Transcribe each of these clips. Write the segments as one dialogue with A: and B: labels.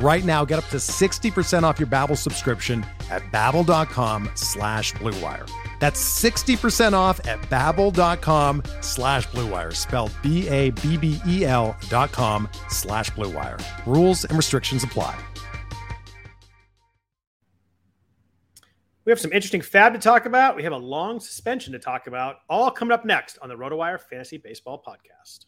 A: Right now, get up to 60% off your Babbel subscription at babbel.com slash bluewire. That's 60% off at babbel.com slash bluewire, spelled B-A-B-B-E-L dot com slash bluewire. Rules and restrictions apply.
B: We have some interesting fab to talk about. We have a long suspension to talk about, all coming up next on the RotoWire Fantasy Baseball Podcast.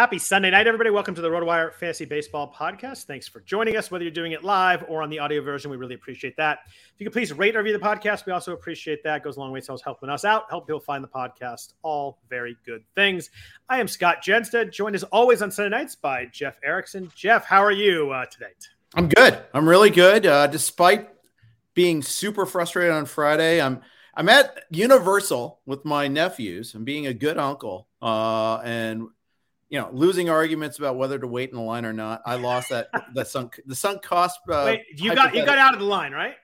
B: Happy Sunday night, everybody. Welcome to the RotoWire Fantasy Baseball Podcast. Thanks for joining us, whether you're doing it live or on the audio version. We really appreciate that. If you could please rate or review the podcast, we also appreciate that. It goes a long way to helping us out, help people find the podcast. All very good things. I am Scott Jenstad, joined as always on Sunday nights by Jeff Erickson. Jeff, how are you uh, today?
C: I'm good. I'm really good. Uh, despite being super frustrated on Friday, I'm I'm at Universal with my nephews and being a good uncle. Uh, and you know, losing arguments about whether to wait in the line or not. I lost that the sunk the sunk cost. Uh,
B: Wait, you got you got out of the line, right?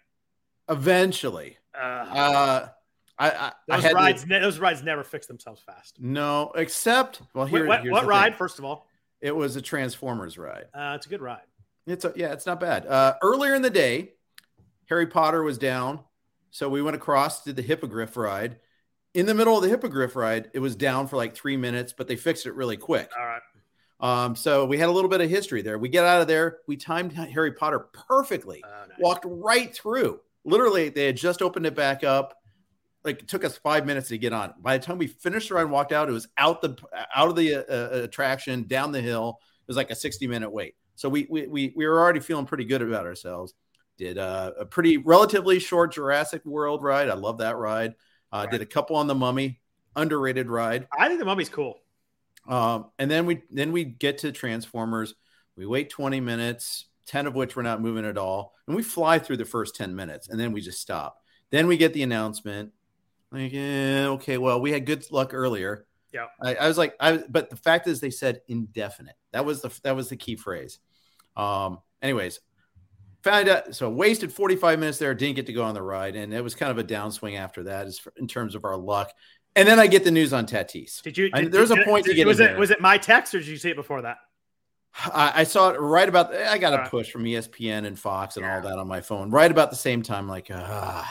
C: Eventually, uh, uh I, I
B: those
C: I
B: rides
C: to,
B: ne- those rides never fix themselves fast.
C: No, except well, here,
B: Wait, what, what ride?
C: thing.
B: First of all,
C: It was a Transformers ride.
B: uh, it's a good ride.
C: It's a, yeah, it's not bad. Uh, earlier in the day, Harry Potter was down, so we went across to the Hippogriff ride. In the middle of the Hippogriff ride, it was down for like three minutes, but they fixed it really quick.
B: All right.
C: Um, so we had a little bit of history there. We get out of there. We timed Harry Potter perfectly.
B: Uh, nice.
C: Walked right through. Literally, they had just opened it back up. Like it took us five minutes to get on. By the time we finished the ride and walked out, it was out the out of the uh, attraction, down the hill. It was like a sixty minute wait. So we we we, we were already feeling pretty good about ourselves. Did uh, a pretty relatively short Jurassic World ride. I love that ride. Uh,
B: Right.
C: Did a couple on the Mummy, underrated ride.
B: I think the mummy's cool.
C: Um, and then we then we get to Transformers. We wait 20 minutes, 10 of which we're not moving at all. And we fly through the first 10 minutes and then we just stop. Then we get the announcement. Like, eh, okay, well, we had good luck earlier.
B: Yeah.
C: I, I was like, I but the fact is they said indefinite. That was the that was the key phrase. Um, anyways, found out so wasted 45 minutes there, didn't get to go on the ride, and it was kind of a downswing after that, as in terms of our luck. And then I get the news on Tatis.
B: Did you? Did,
C: there's
B: did-
C: a point to
B: did-
C: get
B: Was it
C: there.
B: was it my text or did you see it before that?
C: I, I saw it right about. I got a
B: All right.
C: push from ESPN and Fox and all that on my phone right about the same time. Like, ah,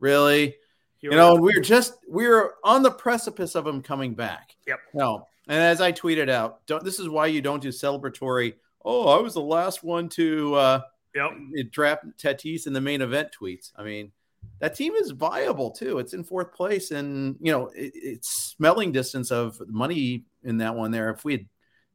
C: really?
B: You
C: You know, we were just we were on the precipice of him coming back.
B: Yep.
C: No, and as I tweeted out, don't. This is why you don't do celebratory. Oh, I was the last one to uh,
B: Yep.
C: draft Tatis in the main event tweets. I mean, that team is viable too. It's in fourth place, and you know, it, it's smelling distance of money in that one there. If we had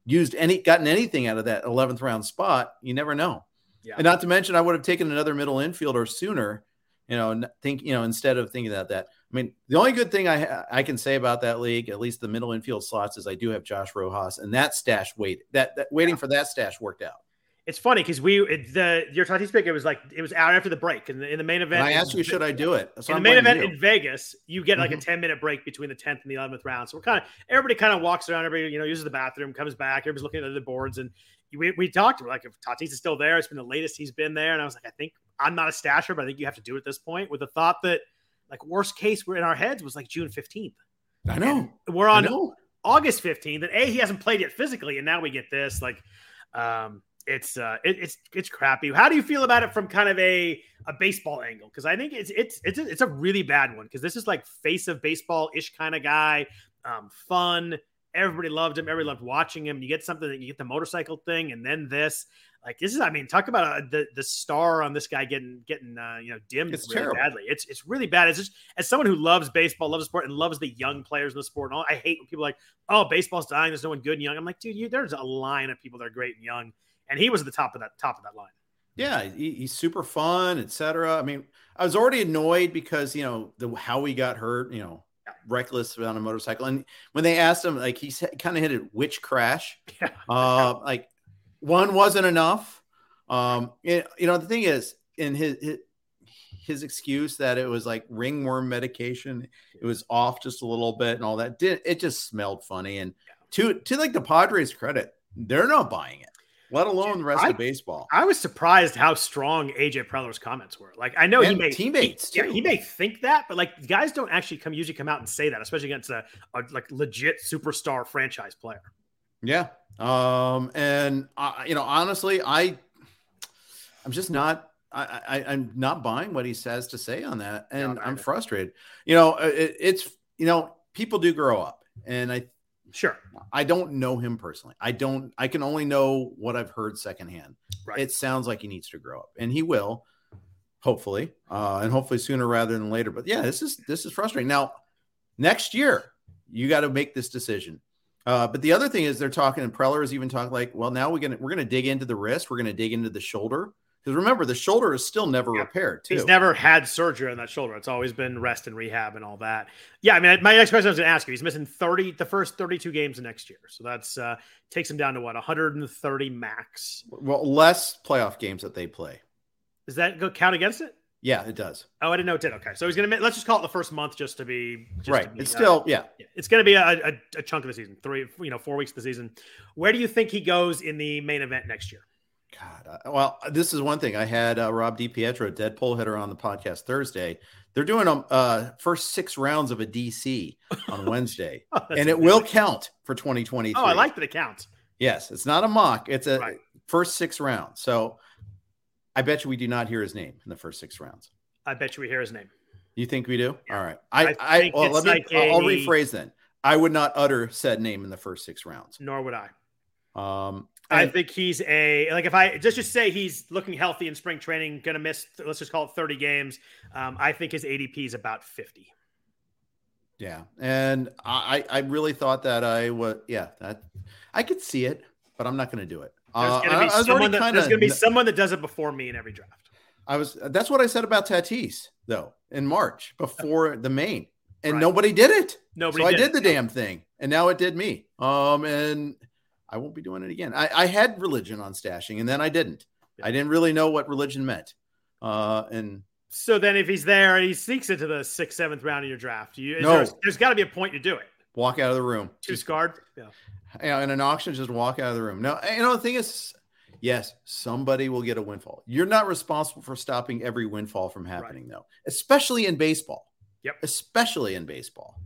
C: used any, gotten anything out of that 11th round spot, you never know.
B: Yeah.
C: And not to mention, I would have taken another middle infielder sooner. You know, think you know instead of thinking about that. I mean, the only good thing I ha- I can say about that league, at least the middle infield slots, is I do have Josh Rojas, and that stash wait that, that waiting for that stash worked out.
B: It's funny because we it, the your Tatis pick it was like it was out after the break in the, in the main event.
C: And I asked you, should I do it? So
B: in
C: I'm
B: the main event
C: you.
B: in Vegas, you get like a
C: Mhm.
B: 10 minute break between the 10th and the 11th round. So we're kind of everybody kind of walks around, everybody, you know, uses the bathroom, comes back, everybody's looking at the boards. And we, we talked, we're like, if Tatis is still there, it's been the latest he's been there. And I was like, I think I'm not a stasher, but I think you have to do it at this point with the thought that, like, worst case, we're in our heads was like June 15th.
C: I know.
B: We're on
C: know.
B: August 15th, and A, he hasn't played yet physically, and now we get this. Like, um, it's uh, it, it's it's crappy. How do you feel about it from kind of a a baseball angle? Because I think it's it's it's a, it's a really bad one. Because this is like face of baseball ish kind of guy, um, fun, Everybody loved him. Everybody loved watching him. You get something that you get the motorcycle thing, and then this. Like this is, I mean, talk about uh, the the star on this guy getting getting uh, you know dimmed
C: It's
B: really
C: terrible.
B: badly. It's it's really bad. It's just as someone who loves baseball, loves sport, and loves the young players in the sport. And all, I hate when people are like, oh, baseball's dying. There's no one good and young. I'm like, dude, you, there's a line of people that are great and young, and he was at the top of that top of that line.
C: Yeah, he, he's super fun, etc. I mean, I was already annoyed because you know the how he got hurt, you know,
B: Yeah.
C: reckless on a motorcycle. And when they asked him, like he kind of hit it, which crash?
B: Yeah.
C: Uh, like one wasn't enough. Um, it- you know, the thing is, in his, his his excuse that it was like ringworm medication, it was off just a little bit and all that. Did it just smelled funny? And to to like the Padres' credit, they're not buying it, let alone the rest
B: I-
C: of baseball.
B: I was surprised how strong AJ Preller's comments were. Like, I know he may
C: teammates,
B: yeah,
C: too.
B: he may think that, but like guys don't actually come usually come out and say that, especially against a, a like legit superstar franchise player.
C: Yeah. Um, and I, you know, honestly, I, I'm just not, I, I, I'm not buying what he says to say on that, and
B: No,
C: I'm frustrated. You know, it, it's, you know, people do grow up, and I,
B: Sure,
C: I don't know him personally. I don't. I can only know what I've heard secondhand.
B: Right.
C: It sounds like he needs to grow up, and he will, hopefully, uh, and hopefully sooner rather than later. But yeah, this is this is frustrating. Now, next year, you got to make this decision. Uh, but the other thing is, they're talking, and Preller is even talking like, well, now we're gonna we're gonna dig into the wrist, we're gonna dig into the shoulder, because remember, the shoulder is still never
B: Yeah.
C: repaired. Too.
B: he's never had surgery on that shoulder. It's always been rest and rehab and all that. Yeah, I mean, my next question I was going to ask you: He's missing thirty, the first thirty-two games next year, so that's uh takes him down to what 130 max.
C: well, less playoff games that they play.
B: Does that go count against it?
C: Yeah, it does.
B: Oh, I didn't know it did. Okay, so he's gonna let's just call it the first month just to be just
C: right.
B: To be,
C: It's
B: uh,
C: still yeah.
B: It's going to be a, a, a chunk of the season, three, you know, four weeks of the season. Where do you think he goes in the main event next year?
C: God, uh, well, this is one thing. I had uh, Rob DiPietro, Dead Pull Hitter, on the podcast Thursday. They're doing um uh first six rounds of a DC on Wednesday,
B: Oh,
C: and it will count for 2023.
B: Oh, I like that it counts.
C: Yes, it's not a mock. It's a
B: Right.
C: first six rounds. So I bet you we do not hear his name in the first six rounds.
B: I bet you we hear his name.
C: You think we do?
B: Yeah.
C: All right. I
B: I,
C: I well, let me.
B: Like
C: a... I'll rephrase then. I would not utter said name in the first six rounds.
B: Nor would I.
C: Um,
B: I think he's a like if I just just say he's looking healthy in spring training, to miss let's just call it 30 games. Um, I think his ADP is about 50.
C: Yeah, and I I really thought that I was yeah that I could see it, but I'm not to do it.
B: There's
C: Uh,
B: to
C: I-
B: be
C: I
B: someone that,
C: kinda
B: there's to be someone that does it before me in every draft.
C: I was that's what I said about Tatis though in March before the main, and
B: Right.
C: nobody did it.
B: Nobody
C: so I
B: did
C: did
B: it.
C: the damn thing, and now it did me. Um, and I won't be doing it again. I, I had religion on stashing, and then I didn't. I didn't really know what religion meant. Uh, and
B: So then if he's there and he sneaks into the sixth, seventh round of your draft, you,
C: No.
B: there, there's got to be a point to do it.
C: walk out of the room.
B: Two scarred. Yeah.
C: you know, in an auction, just walk out of the room. No, you know, the thing is, yes, somebody will get a windfall. You're not responsible for stopping every windfall from happening, though, especially in baseball.
B: Yep.
C: Especially in baseball.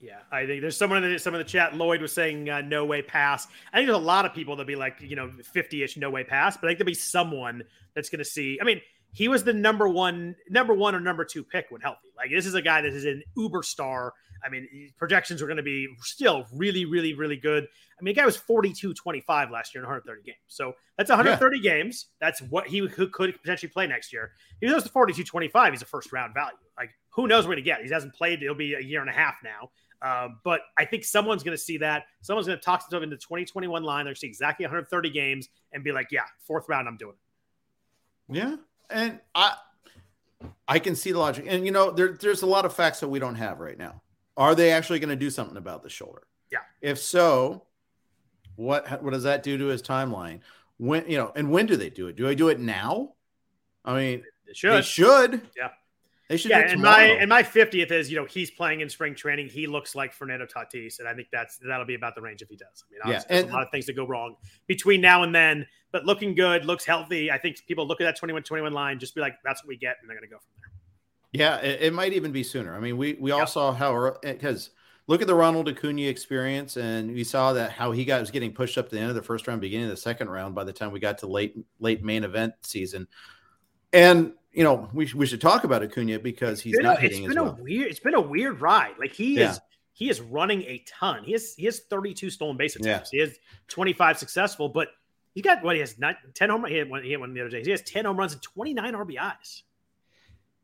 B: Yeah, I think there's someone in the, some of the chat. Lloyd was saying uh, no way pass. I think there's a lot of people that'll be like, you know, 50 ish no way pass, but I think there'll be someone that's going to see. I mean, he was the number one, number one or number two pick when healthy. Like this is a guy that is an uber star. I mean, projections are going to be still really, really, really good. I mean, the guy was 42 25 last year in 130 games. So that's 130 games. That's what he could, could potentially play next year. He goes to 42 25, he's a first round value. Like, who knows where to get? He hasn't played, it'll be a year and a half now. Um, but I think someone's going to see that. Someone's going to talk themselves into 2021 line. They're see exactly 130 games and be like, yeah, fourth round, I'm doing it.
C: Yeah. And I I can see the logic. And you know, there, there's a lot of facts that we don't have right now. Are they actually going to do something about the shoulder?
B: Yeah.
C: If so, what what does that do to his timeline? When you know, and when do they do it? Do they do it now? I mean,
B: They should.
C: they should.
B: Yeah.
C: They should.
B: yeah, and my and my 50th is, you know, he's playing in spring training. He looks like Fernando Tatis, and I think that's that'll be about the range if he does. I mean,
C: Yeah,
B: obviously, there's a lot of things that go wrong between now and then, but looking good, looks healthy. I think people look at that 21 21 line, just be like, that's what we get, and they're going to go from there.
C: Yeah, it, it might even be sooner. I mean, we we all saw how because eh, look at the Ronald Acuna experience, and we saw that how he got was getting pushed up to the end of the first round, beginning of the second round. By the time we got to late late main event season, and you know we, we should talk about Acuna because he's
B: a-
C: not
B: it's
C: hitting
B: been
C: as
B: a
C: well.
B: weird. It's been a weird ride. Like he
C: Yeah.
B: is. he is running a ton. He has he has 32 stolen base attempts.
C: Yeah.
B: He has 25 successful, but he got what he has not 10 home. He had one. He had one the other day. He has 10 home runs and 29 RBIs.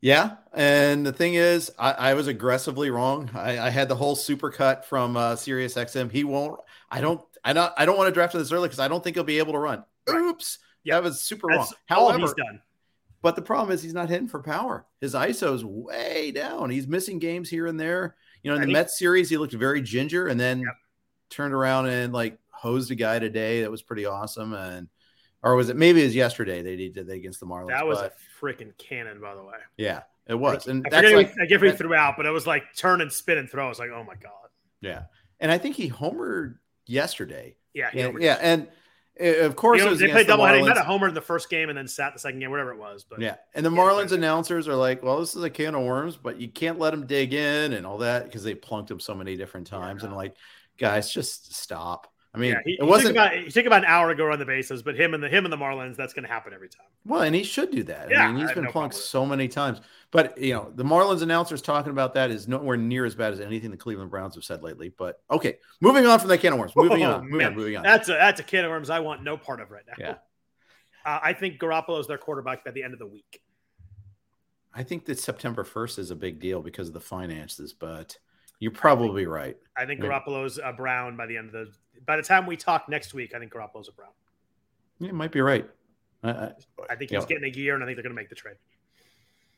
C: Yeah, and the thing is, I, I was aggressively wrong. I, I had the whole super cut from uh, Sirius XM. He won't. I don't. I don't. I don't want to draft him this early because I don't think he'll be able to run.
B: Right.
C: Oops. Yeah, that was super wrong.
B: That's all
C: However,
B: he's done.
C: But the problem is he's not hitting for power. His ISO's way down. He's missing games here and there. You know, in the Mets series, he looked very ginger, and then
B: Yep.
C: turned around and like hosed a guy today. That was pretty awesome. And or was it maybe it was yesterday they did that against the Marlins?
B: That was
C: but,
B: a freaking cannon, by the way.
C: yeah, it was. And
B: I
C: that's like
B: I if he threw out, but it was like turn and spin and throw. I was like, oh my god.
C: Yeah, and I think he homered yesterday.
B: Yeah, he
C: Yeah, and Eh, of course
B: You
C: it
B: know,
C: was
B: they played
C: the
B: double header. He
C: Marlins.
B: might have homered in the first game and then sat the second game, whatever it was. But
C: Yeah, and the
B: Yeah,
C: Marlins announcers are like, "Well, this is a can of worms, but you can't let him dig in and all that because they plunked him so many different times." And
B: no.
C: like, guys, just stop. I mean,
B: yeah, he,
C: it
B: he took
C: wasn't
B: about he took about an hour to go run the bases, but him and the him and the Marlins, that's going to happen every time.
C: well, and he should do that.
B: Yeah,
C: I mean,
B: I
C: he's
B: have
C: been
B: no
C: plunked so many times. But you know, the Marlins announcers talking about that is nowhere near as bad as anything the Cleveland Browns have said lately. But okay, moving on from that can of worms. Moving
B: Oh,
C: on. Moving
B: man.
C: on. Moving on.
B: That's a that's a can of worms I want no part of right now.
C: Yeah.
B: Uh, I think Garoppolo is their quarterback by the end of the week.
C: I think that September first is a big deal because of the finances, but you're probably right.
B: I think. Garoppolo's a Brown by the end of the. By the time we talk next week, I think Garoppolo's a Brown.
C: You might be right. I, I,
B: I think he's getting a year, and I think they're going to make the trade.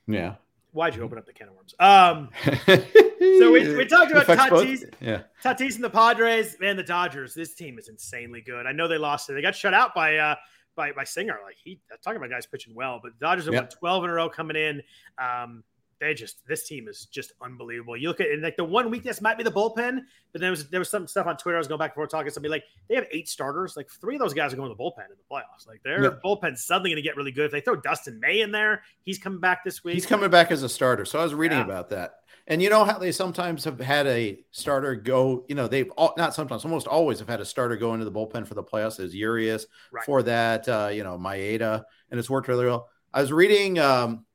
C: yeah.
B: Why'd you open up the can of worms? Um,
C: so
B: we- we talked about
C: both.
B: Tatis.
C: Yeah.
B: Tatis and the Padres, man, the Dodgers. This team is insanely good. I know they lost it. They got shut out by uh by by Singer. Like he talking about guys pitching well, but the Dodgers have won 12 in a row coming in. Um, they just this team is just unbelievable. You look at and like the one weakness might be the bullpen, but there was there was some stuff on Twitter. I was going back and forth talking to somebody like they have eight starters. Like three of those guys are going to the bullpen in the playoffs. Like their
C: Yeah.
B: bullpen's suddenly going to get really good. If they throw Dustin May in there, he's coming back this week.
C: He's coming back as a starter. So I was reading
B: Yeah.
C: about that. And you know how they sometimes have had a starter go, you know, they've all, not sometimes, almost always have had a starter go into the bullpen for the playoffs. There's Urias
B: Right.
C: for that, uh, you know, Maeda, and it's worked really well. I was reading, um,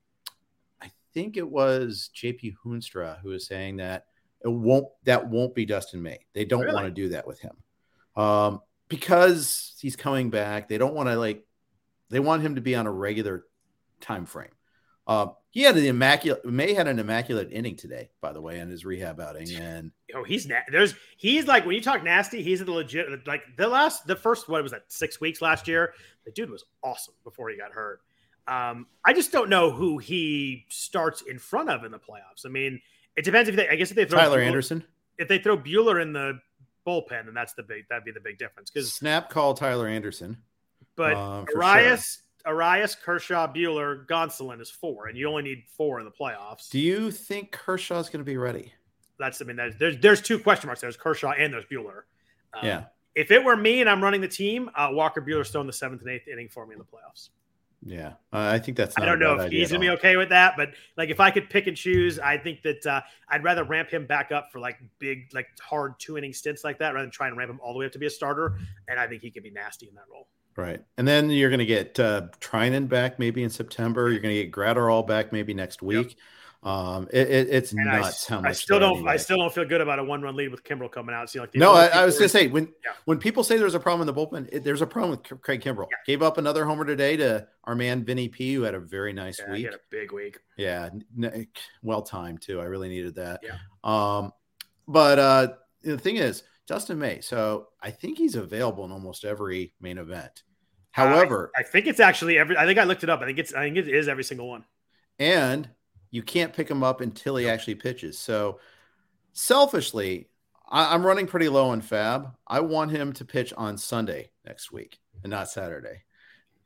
C: think it was JP Hoornstra who was saying that it won't, that won't be Dustin May. They don't
B: Really?
C: want to do that with him um, because he's coming back. They don't want to like, they want him to be on a regular time frame. Uh, he had an immaculate. May had an immaculate inning today, by the way, in his rehab outing, and
B: Oh, he's na- there's he's like when you talk nasty, he's the legit like the last the first what was that six weeks last year. The dude was awesome before he got hurt. Um, I just don't know who he starts in front of in the playoffs. I mean, it depends if they. I guess if they throw
C: Tyler
B: Buehler-
C: Anderson
B: if they throw Buehler in the bullpen, then that's the big that'd be the big difference. Because
C: snap call Tyler Anderson.
B: but
C: for
B: Urias, Urias, Kershaw, Buehler, Gonsolin is four, and you only need four in the playoffs.
C: Do you think Kershaw's going to be ready?
B: that's I mean there's there's, there's two question marks. There's Kershaw and there's Buehler. Um,
C: Yeah.
B: If it were me and I'm running the team, uh, Walker Buehler in the seventh and eighth inning for me in the playoffs.
C: Yeah, I think that's.
B: I don't know if he's gonna be okay with that, but like if I could pick and choose, I think that uh, I'd rather ramp him back up for like big, like hard two inning stints like that, rather than try and ramp him all the way up to be a starter. And I think he could be nasty in that role.
C: Right, and then you're going to get uh, Treinen back maybe in September. You're going to get Graterol back maybe next week. Um, it, it, it's
B: And I,
C: nuts how much.
B: I still don't. I still don't feel good about a one run lead with Kimbrel coming out. See, like the
C: No, I, I was going to say when
B: Yeah.
C: when people say there's a problem in the bullpen, it, there's a problem with Craig Kimbrel.
B: Yeah.
C: Gave up another homer today to our man Vinny P, who had a very nice
B: Yeah, he
C: week.
B: had a big week.
C: Yeah, n- well timed too. I really needed that.
B: Yeah.
C: Um, but uh, the thing is, Dustin May. So I think he's available in almost every main event. However,
B: I think it's actually every. I think I looked it up. I think it's. I think it is every single one.
C: and you can't pick him up until he actually pitches. So selfishly, I, I'm running pretty low on Fab. I want him to pitch on Sunday next week and not Saturday.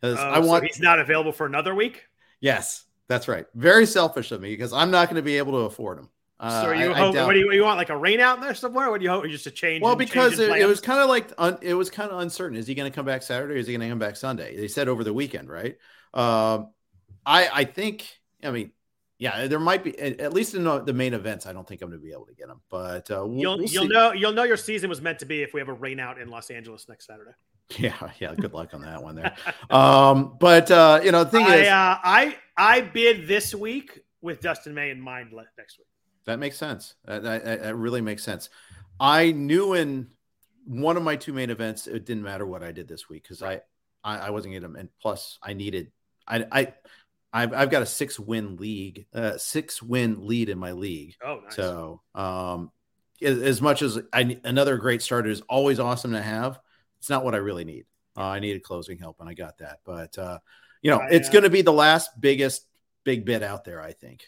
B: Oh,
C: I
B: so
C: want
B: he's not available for another week.
C: yes, that's right. Very selfish of me because I'm not going to be able to afford him. Uh,
B: so are you,
C: I- I
B: hope,
C: doubt
B: what do you, you want like a rain out there somewhere? What do you hope? Just a change?
C: Well, because it, it was kind of like un, it was kind of uncertain. Is he going to come back Saturday? Or is he going to come back Sunday? They said over the weekend, right? Um, I I think. I mean, yeah, there might be at least in the, the main events. I don't think I'm going to be able to get them, but uh, we'll,
B: You'll
C: we'll
B: you'll know you'll know your season was meant to be if we have a rain out in Los Angeles next Saturday.
C: Yeah, yeah. Good luck on that one there. Um, but uh, you know, the thing
B: I,
C: is,
B: uh, I I bid this week with Dustin May in mind next week.
C: That makes sense. That, that, that really makes sense. I knew in one of my two main events, it didn't matter what I did this week because I, I, I wasn't getting them, and plus I needed, I, I, I've, I've got a six win league, uh, six win lead in my league.
B: Oh, nice.
C: So, um, as, as much as I another great starter is always awesome to have, it's not what I really need. Uh, I needed closing help, and I got that. But uh, you know,
B: I,
C: it's
B: uh,
C: going to be the last biggest big bit out there. I think.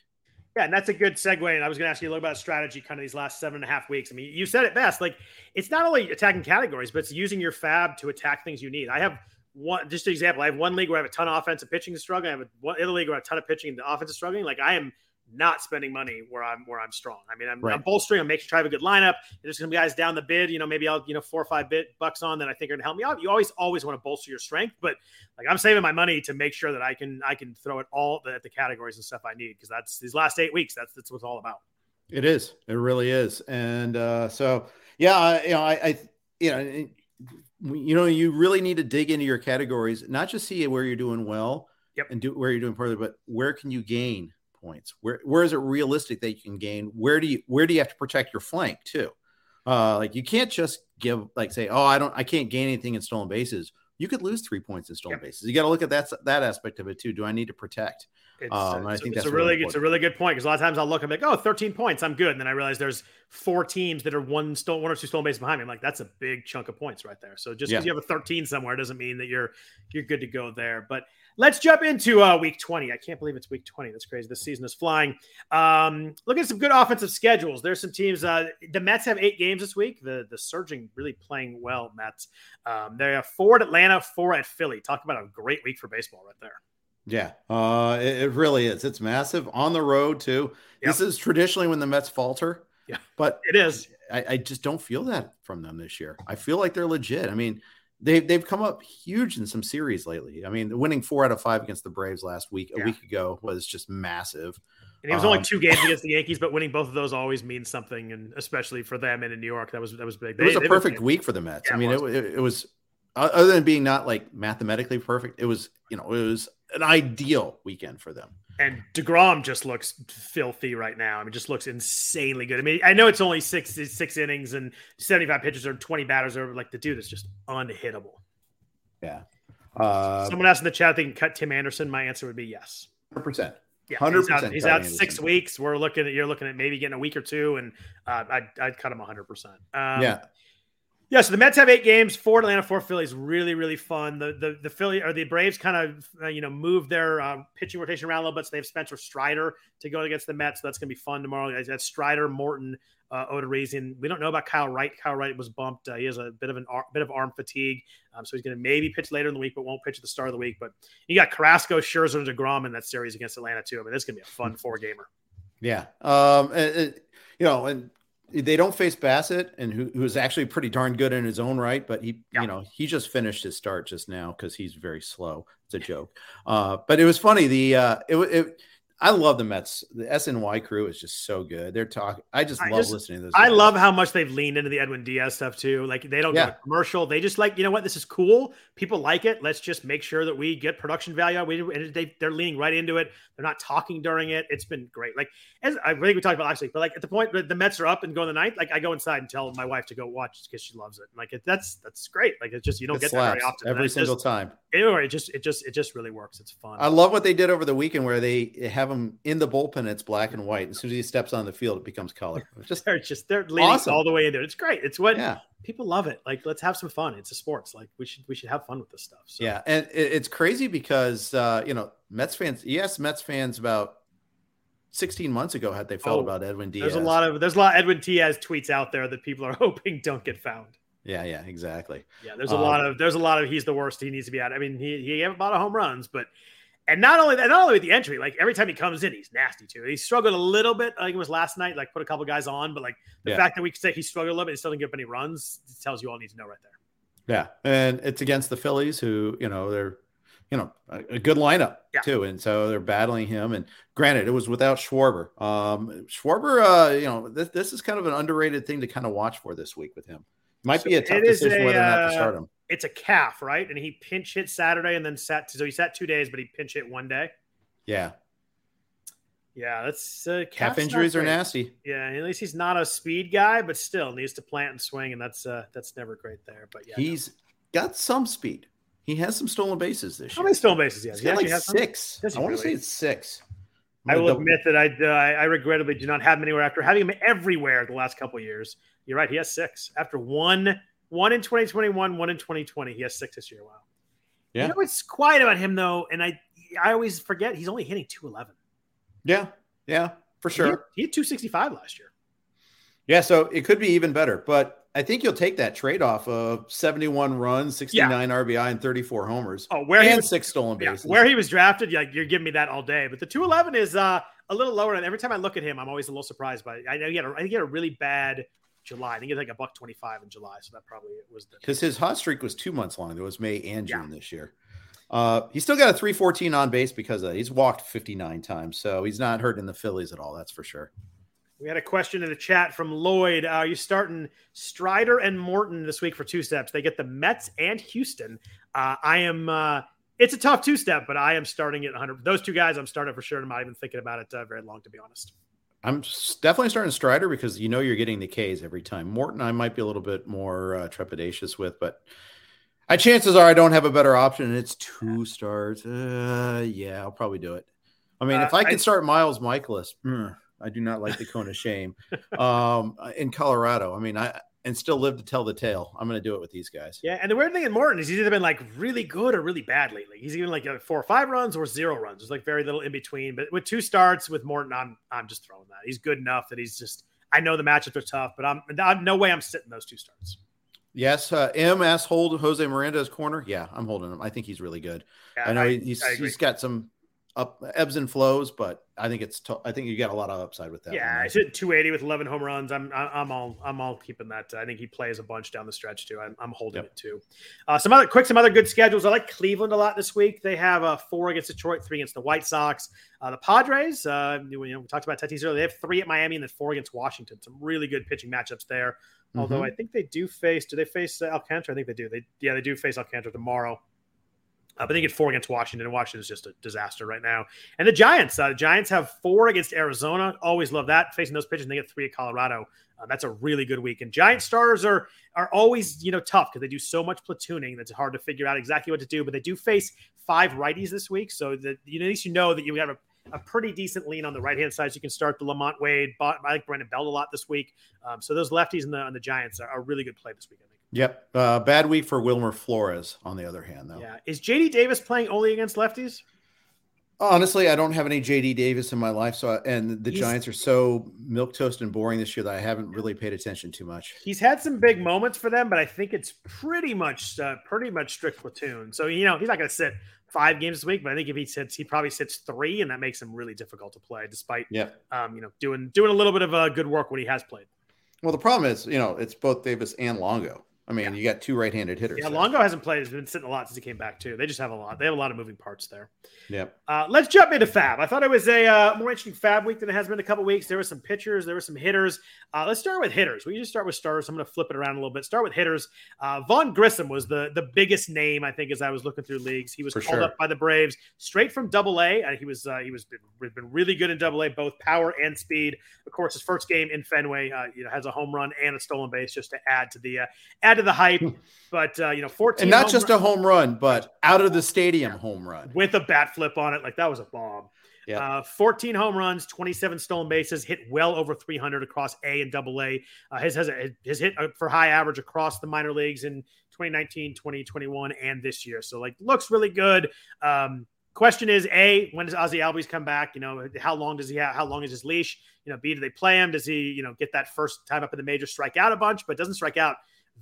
B: Yeah, and that's a good segue. And I was going to ask you a little about strategy, kind of these last seven and a half weeks. I mean, you said it best. Like, it's not only attacking categories, but it's using your fab to attack things you need. I have one, just an example. I have one league where I have a ton of offensive pitching is struggling. I have a, one other league where I have a ton of pitching and the offense is struggling. Like, I am not spending money where I'm where I'm strong. I mean, I'm,
C: Right.
B: I'm bolstering. I'm making sure I have a good lineup. There's going to be guys down the bid. You know, maybe I'll you know four or five bit bucks on that I think are going to help me out. You always always want to bolster your strength, but like I'm saving my money to make sure that I can I can throw it all at the categories and stuff I need because that's these last eight weeks. That's that's what it's all about.
C: It is. It really is. And uh, so, yeah, I, you know, I, I you know, you know, you really need to dig into your categories, not just see where you're doing well,
B: Yep.
C: and do where you're doing poorly, but where can you gain points? Where where is it realistic that you can gain? Where do you where do you have to protect your flank too? Uh, like you can't just give like say, oh, I don't, I can't gain anything in stolen bases. You could lose three points in stolen
B: Yep.
C: bases. You got to look at that that aspect of it too. Do I need to protect?
B: It's,
C: Um, I think
B: it's
C: that's
B: a really
C: really
B: it's a really good point because a lot of times I'll look and be like, oh, 13 points, I'm good. And then I realize there's four teams that are one stolen, one or two stolen bases behind me. I'm like, that's a big chunk of points right there. So just because
C: Yeah.
B: you have a 13 somewhere doesn't mean that you're you're good to go there. But let's jump into uh, week 20. I can't believe it's week 20. That's crazy. This season is flying. Um, look at some good offensive schedules. There's some teams. Uh, the Mets have eight games this week. The the surging really playing well. Mets. Um, they have four at Atlanta, four at Philly. Talk about a great week for baseball right there.
C: Yeah, uh, it, it really is. It's massive on the road too. This is traditionally when the Mets falter.
B: Yeah.
C: but
B: It is.
C: I, I just don't feel that from them this year. I feel like they're legit. I mean, they they've come up huge in some series lately. I mean, winning four out of five against the Braves last week, a
B: Yeah.
C: week ago, was just massive.
B: And it was only
C: Um,
B: two games against the Yankees, but winning both of those always means something, and especially for them and in New York, that was that was big.
C: It was a perfect week for the Mets.
B: Yeah,
C: I mean, it,
B: was.
C: it, it was other than being not like mathematically perfect. It was you know it was an ideal weekend for them.
B: And Degrom just looks filthy right now. I mean, just looks insanely good. I mean, I know it's only six six innings and seventy five pitches or twenty batters, or like the dude is just unhittable.
C: Yeah, uh,
B: Someone asked in the chat, if they can cut Tim Anderson. My answer would be yes.
C: hundred percent.
B: Yeah,
C: 100%
B: he's out, he's out six weeks. We're looking at you're looking at maybe getting a week or two, and uh, I'd, I'd cut him 100. percent um,
C: Yeah,
B: Yeah, so the Mets have eight games, four Atlanta, four Phillies. Really, really fun. The the the Philly or the Braves kind of uh, you know move their uh, pitching rotation around a little bit. So they have Spencer Strider to go against the Mets. So that's going to be fun tomorrow. That's Strider, Morton, uh, Odorizzian. We don't know about Kyle Wright. Kyle Wright was bumped. Uh, he has a bit of an ar- bit of arm fatigue, um, so he's going to maybe pitch later in the week, but won't pitch at the start of the week. But you got Carrasco, Scherzer, and Degrom in that series against Atlanta too. I mean, this is going to be a fun four gamer.
C: yeah. Um, and- and, you know, and they don't face Bassitt, and who, who is actually pretty darn good in his own right, but he,
B: Yeah.
C: you know, he just finished his start just now because he's very slow. It's a joke. Uh, but it was funny. The uh, it, it I love the Mets. The SNY crew is just so good. They're talking. I just
B: I
C: love
B: just-
C: listening to this.
B: I love how much they've leaned into the Edwin Diaz stuff too. Like they don't
C: Yeah.
B: go to commercial. They just like, you know what, this is cool. People like it. Let's just make sure that we get production value. We and they, they're leaning right into it. They're not talking during it. It's been great. Like as I think we talked about last week, but like at the point that the Mets are up and going the ninth, like I go inside and tell my wife to go watch because she loves it. Like it, that's that's great. Like it's just you don't
C: It
B: get that very often.
C: every single
B: just,
C: time.
B: it, or it just it just it just really works. It's fun.
C: I love what they did over the weekend where they have him in the bullpen. It's black and white. As soon as he steps on the field, it becomes color. It's just
B: they're just they're leaning
C: Awesome.
B: all the way in there. It's great. It's what
C: yeah.
B: people love it. Like let's have some fun. It's a sports. Like we should we should have fun with this stuff. So.
C: Yeah, and it, it's crazy because uh, you know Mets fans. Yes, Mets fans about 16 months ago had they felt
B: Oh,
C: about Edwin Diaz.
B: There's a lot of there's a lot of Edwin Diaz tweets out there that people are hoping don't get found.
C: Yeah, yeah, exactly.
B: Yeah, there's a
C: Um,
B: lot of there's a lot of he's the worst. He needs to be out. I mean, he he gave a lot of home runs, but and not only that, not only with the entry, like every time he comes in, he's nasty too. He struggled a little bit. I think it was last night, like put a couple guys on, but like the
C: Yeah.
B: fact that we could say he struggled a little bit, he still didn't get up any runs, tells you all you need to know right there.
C: Yeah, and it's against the Phillies, who you know they're you know a, a good lineup
B: Yeah.
C: too, and so they're battling him. And granted, it was without Schwarber. Um, Schwarber, uh, you know this this is kind of an underrated thing to kind of watch for this week with him. Might be a tough decision
B: a,
C: whether or not to
B: uh,
C: start him.
B: It's a calf, right? And he pinch hit Saturday and then sat so he sat two days, but he pinch hit one day.
C: Yeah,
B: Yeah, that's uh,
C: calf injuries are nasty.
B: Yeah, at least he's not a speed guy, but still needs to plant and swing, and that's uh, that's never great there. But yeah, no.
C: He's got some speed. He has some stolen bases this year.
B: how many stolen bases? He has?
C: Like
B: actually has
C: six. I want to
B: really?
C: say it's six.
B: I will
C: double-
B: admit that I, uh, I regrettably do not have him anywhere after having him everywhere the last couple of years. You're right. He has six after one, one in 2021, one in 2020. He has six this year. Wow.
C: Yeah.
B: You know what's quiet about him though, and I I always forget he's only hitting 211.
C: Yeah, yeah, for
B: He had-
C: sure.
B: He had 265 last year.
C: Yeah, so it could be even better, but I think you'll take that trade off of 71 runs, 69 RBI, and 34 homers,
B: Oh, where he
C: and
B: was,
C: six stolen
B: yeah,
C: bases.
B: where he was drafted, yeah, you're giving me that all day. But the 211 is uh, a little lower, and every time I look at him, I'm always a little surprised by it. I know he had a, I think he had a really bad July. I think it's like a buck 25 in July, so that probably was the
C: because his hot streak was two months long. There was May and
B: Yeah.
C: June this year. Uh, he's still got a 314 on base because of. He's walked 59 times, so he's not hurting the Phillies at all. That's for sure.
B: We had a question in the chat from Lloyd. Uh, are you starting Strider and Morton this week for two steps? They get the Mets and Houston. Uh, I am. Uh, it's a tough two step, but I am starting it 100. Those two guys, I'm starting for sure. I'm not even thinking about it uh, very long, to be honest.
C: I'm definitely starting Strider because you know you're getting the K's every time. Morton, I might be a little bit more uh, trepidatious with, but I chances are I don't have a better option. And it's two starts. Uh, yeah, I'll probably do it. I mean,
B: Uh,
C: if I could
B: I-
C: start Miles Mikolas, mm, I do not like the cone of shame um, in Colorado. I mean, I and still live to tell the tale. I'm going to do it with these guys.
B: Yeah, and the weird thing in Morton is he's either been like really good or really bad lately. He's even like four or five runs or zero runs. There's like very little in between. But with two starts with Morton, I'm I'm just throwing that. He's good enough that he's just. I know the matchups are tough, but I'm, I'm no way I'm sitting those two starts.
C: Yes, uh, M asked hold Jose Miranda's corner. Yeah, I'm holding him. I think he's really good.
B: Yeah,
C: I know
B: I-
C: he's
B: I
C: he's got some up ebbs and flows, but I think it's t- I think you got a lot of upside with that.
B: Yeah,
C: one.
B: he's hitting 280 with 11 home runs. I'm I'm all I'm all keeping that. I think he plays a bunch down the stretch too. I'm, I'm holding
C: Yep.
B: it too. Uh, some other quick, some other good schedules. I like Cleveland a lot this week. They have uh, four against Detroit, three against the White Sox. Uh, the Padres, uh, you know, we talked about Tatis earlier. They have three at Miami and then four against Washington. Some really good pitching matchups there. Although
C: Mhm.
B: I think they do face. Do they face Alcantara? I think they do. They yeah, they do face Alcantara tomorrow. Uh, but they get four against Washington, and Washington is just a disaster right now. And the Giants, uh, the Giants have four against Arizona. Always love that facing those pitchers. And they get three at Colorado. Uh, that's a really good week. And Giant starters are are always you know tough because they do so much platooning that's hard to figure out exactly what to do. But they do face five righties this week, so that you know, at least you know that you have a, a pretty decent lean on the right hand side. So you can start the LaMonte Wade. I like Brandon Belt a lot this week. Um, so those lefties and the on the Giants are a really good play this week. I think.
C: Yep. Uh, bad week for Wilmer Flores. On the other hand, though,
B: Yeah, is JD Davis playing only against lefties?
C: honestly, I don't have any JD Davis in my life, so I, and the
B: He's-
C: Giants are so milk toast and boring this year that I haven't really paid attention too much.
B: He's had some big moments for them, but I think it's pretty much uh, pretty much strict platoon. So you know he's not going to sit five games this week, but I think if he sits, he probably sits three, and that makes him really difficult to play, despite
C: Yeah.
B: um, you know doing doing a little bit of uh, good work when he has played.
C: Well, the problem is, you know, it's both Davis and Longo. I mean, you got two right-handed hitters.
B: Yeah,
C: there.
B: Longo hasn't played; he's been sitting a lot since he came back too. They just have a lot. They have a lot of moving parts there.
C: Yep.
B: Uh, let's jump into Fab. I thought it was a uh, more interesting Fab week than it has been a couple weeks. There were some pitchers, there were some hitters. Uh, let's start with hitters. We usually start with starters. I'm going to flip it around a little bit. Start with hitters. Uh, Vaughn Grissom was the the biggest name I think as I was looking through leagues. He was
C: For
B: called
C: sure.
B: up by the Braves straight from Double A. He was uh, he was been, been really good in Double A, both power and speed. Of course, his first game in Fenway, uh, you know, has a home run and a stolen base just to add to the uh, add to the hype. But uh, you know, 14
C: And not just
B: run-
C: a home run, but out of the stadium home run.
B: with a bat flip on it. Like that was a bomb.
C: Yeah.
B: Uh, 14 home runs, 27 stolen bases, hit well over 300 across A and double A. Uh, his, has his hit uh, for high average across the minor leagues in 2019, 2021, and this year. So, like, looks really good. Um, question is A, when does Ozzy Albies come back? You know, how long does he have? How long is his leash? You know, B, do they play him? Does he, you know, get that first time up in the major, strike out a bunch, but doesn't strike out?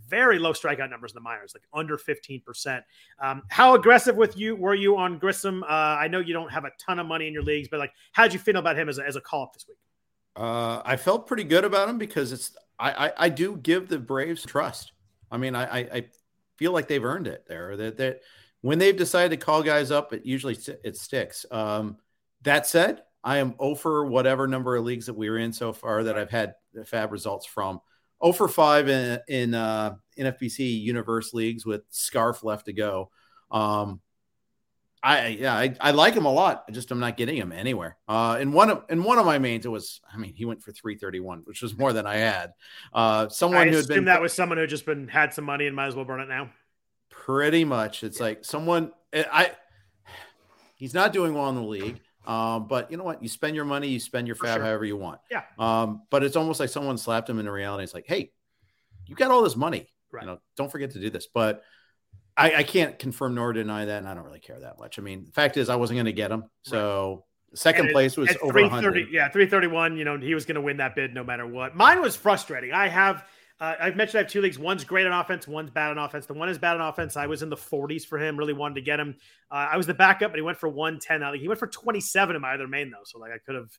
B: Very low strikeout numbers in the minors, like under 15%. Um, how aggressive with you were you on Grissom? Uh, I know you don't have a ton of money in your leagues, but like, how'd you feel about him as a, as a call up this week?
C: Uh, I felt pretty good about him because it's I, I, I do give the Braves trust. I mean, I, I, feel like they've earned it there. That that when they've decided to call guys up, it usually it sticks. Um, that said, I am over whatever number of leagues that we're in so far that I've had Fab results from. 0 for 5 in in uh, NFBC universe leagues with scarf left to go. Um, I yeah, I, I like him a lot. I just I'm not getting him anywhere. Uh, in one of in one of my mains, it was I mean he went for 331, which was more than I had. Uh, someone
B: I
C: who had been
B: that was someone who just been had some money and might as well burn it now.
C: Pretty much, it's yeah. like someone eh, I. He's not doing well in the league. Um, but you know what? You spend your money, you spend your fab sure. however you want.
B: Yeah.
C: Um, but it's almost like someone slapped him into reality. It's like, hey, you got all this money.
B: Right.
C: You know, don't forget to do this. But I, I, can't confirm nor deny that, and I don't really care that much. I mean, the fact is, I wasn't going to get him. So right. second place was over 100.
B: Yeah, 331. You know, he was going to win that bid no matter what. Mine was frustrating. I have. Uh, I've mentioned I have two leagues. One's great on offense, one's bad on offense. The one is bad on offense. I was in the 40s for him. Really wanted to get him. Uh, I was the backup, but he went for 110. He went for 27 in my other main though, so like I could have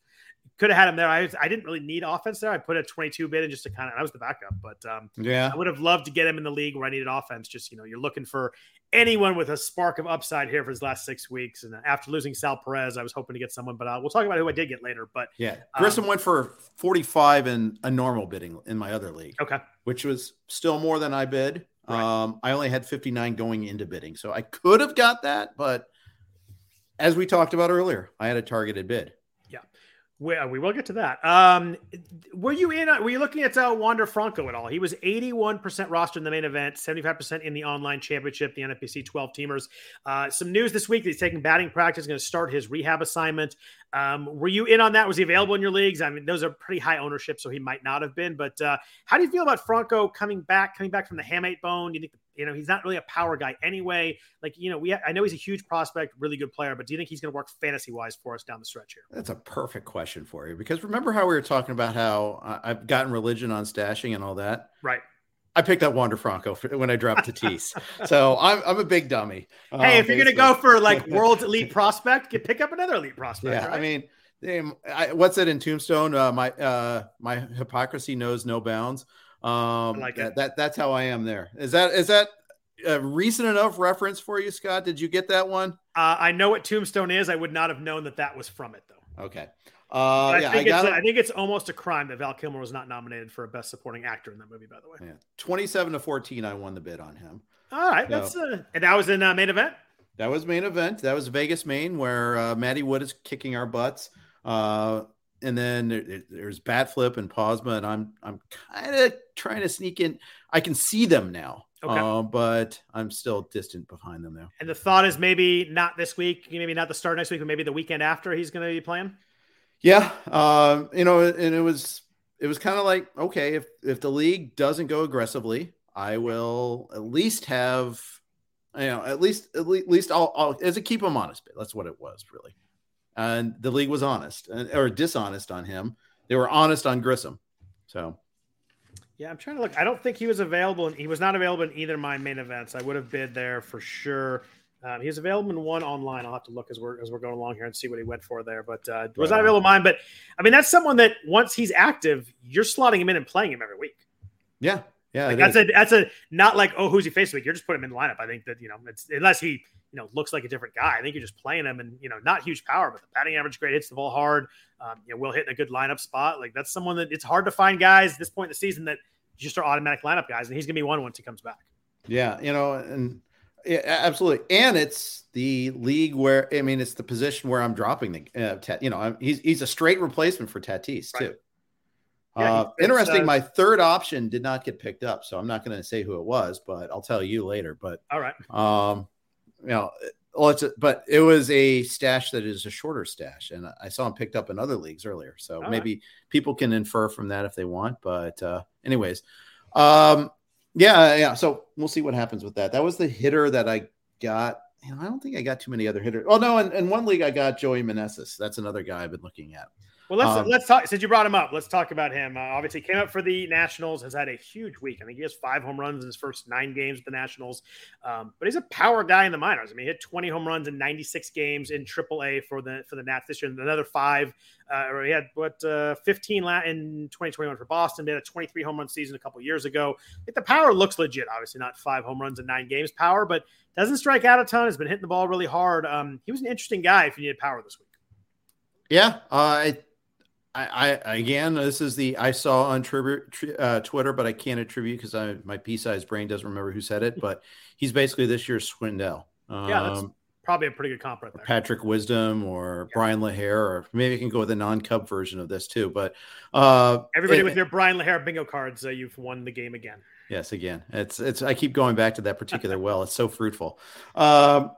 B: could have had him there. I, I didn't really need offense there. I put a 22 bid in just to kind of, I was the backup, but um,
C: yeah,
B: I would have loved to get him in the league where I needed offense. Just, you know, you're looking for anyone with a spark of upside here for his last six weeks. And after losing Sal Perez, I was hoping to get someone, but uh, we'll talk about who I did get later. But
C: yeah, Grissom um, went for 45 in a normal bidding in my other league.
B: Okay.
C: Which was still more than I bid. Right. Um, I only had 59 going into bidding. So I could have got that, but as we talked about earlier, I had a targeted bid.
B: We, we will get to that. Um, were you in? Uh, were you looking at uh, Wander Franco at all? He was 81% roster in the main event, 75% in the online championship, the NFBC 12 teamers. Uh, some news this week: he's taking batting practice, going to start his rehab assignment. Um, were you in on that? Was he available in your leagues? I mean, those are pretty high ownership, so he might not have been. But uh, how do you feel about Franco coming back, coming back from the hamate bone? Do you think you know, he's not really a power guy anyway. Like, you know, we I know he's a huge prospect, really good player, but do you think he's going to work fantasy wise for us down the stretch here?
C: That's a perfect question for you because remember how we were talking about how I've gotten religion on stashing and all that,
B: right?
C: I picked up Wander Franco when I dropped Tatis, so I'm, I'm a big dummy.
B: Hey, um, if you're going to go for like world's elite prospect, you pick up another elite prospect.
C: Yeah,
B: right?
C: I mean. I, what's it in Tombstone? Uh, my uh, my hypocrisy knows no bounds. Um, like that, that, that's how I am there. Is that is that a recent enough reference for you, Scott? Did you get that one?
B: Uh, I know what Tombstone is. I would not have known that that was from it though.
C: Okay.
B: Uh, I, yeah, think I, I, think it's almost a crime that Val Kilmer was not nominated for a Best Supporting Actor in that movie. By the way,
C: yeah, twenty-seven to fourteen, I won the bid on him.
B: All right, so, that's uh, and that was in uh, main event.
C: That was main event. That was Vegas, Maine, where uh, Maddie Wood is kicking our butts. Uh, and then there, there's Bat Flip and Posma, and I'm I'm kind of trying to sneak in. I can see them now, okay. Uh, but I'm still distant behind them now.
B: And the thought is maybe not this week, maybe not the start next week, but maybe the weekend after he's going to be playing.
C: Yeah, um, you know, and it was it was kind of like okay, if if the league doesn't go aggressively, I will at least have you know at least at least I'll, I'll as a keep him honest bit. That's what it was really and the league was honest or dishonest on him. They were honest on Grissom. So,
B: yeah, I'm trying to look. I don't think he was available. and he was not available in either of my main events. I would have bid there for sure. Um, he was available in one online. I'll have to look as we're as we're going along here and see what he went for there. But uh, was not available in mine. But I mean, that's someone that once he's active, you're slotting him in and playing him every week.
C: Yeah, yeah.
B: Like that's is. a that's a not like oh who's he facing week. You're just putting him in the lineup. I think that you know it's unless he you know looks like a different guy. I think you're just playing him, and you know not huge power, but the batting average great, hits the ball hard. Um, you know, will hit in a good lineup spot. Like that's someone that it's hard to find guys at this point in the season that just are automatic lineup guys, and he's gonna be one once he comes back.
C: Yeah, you know, and yeah, absolutely, and it's the league where I mean it's the position where I'm dropping the uh, you know I'm, he's he's a straight replacement for Tatis right. too. Yeah, uh, interesting. Uh, my third option did not get picked up, so I'm not going to say who it was, but I'll tell you later. But
B: all right,
C: um, you know, well, it's a, but it was a stash that is a shorter stash, and I saw him picked up in other leagues earlier. So All maybe right. people can infer from that if they want. But uh, anyways, um, yeah, uh, yeah. So we'll see what happens with that. That was the hitter that I got. You know, I don't think I got too many other hitters. Oh no, in, in one league I got Joey Meneses. That's another guy I've been looking at.
B: Well, let's um, let's talk. Since you brought him up, let's talk about him. Uh, obviously, came up for the Nationals. Has had a huge week. I think he has five home runs in his first nine games with the Nationals. Um, but he's a power guy in the minors. I mean, he hit 20 home runs in 96 games in AAA for the for the Nats this year. And another five. Uh, or he had what uh, 15 in 2021 for Boston. They had a 23 home run season a couple years ago. I think the power looks legit. Obviously, not five home runs in nine games power, but doesn't strike out a ton. Has been hitting the ball really hard. Um, he was an interesting guy if you needed power this week.
C: Yeah, uh, I, I, again, this is the I saw on uh, Twitter, but I can't attribute because I my pea-sized brain doesn't remember who said it. But he's basically this year's Schwindel.
B: Um, yeah, that's probably a pretty good comp right there.
C: Patrick Wisdom or yeah. Brian LaHair, or maybe you can go with a non-Cub version of this too. But uh,
B: everybody it, with your Brian LaHair bingo cards, uh, you've won the game again.
C: Yes, again, it's it's. I keep going back to that particular well. It's so fruitful. Um,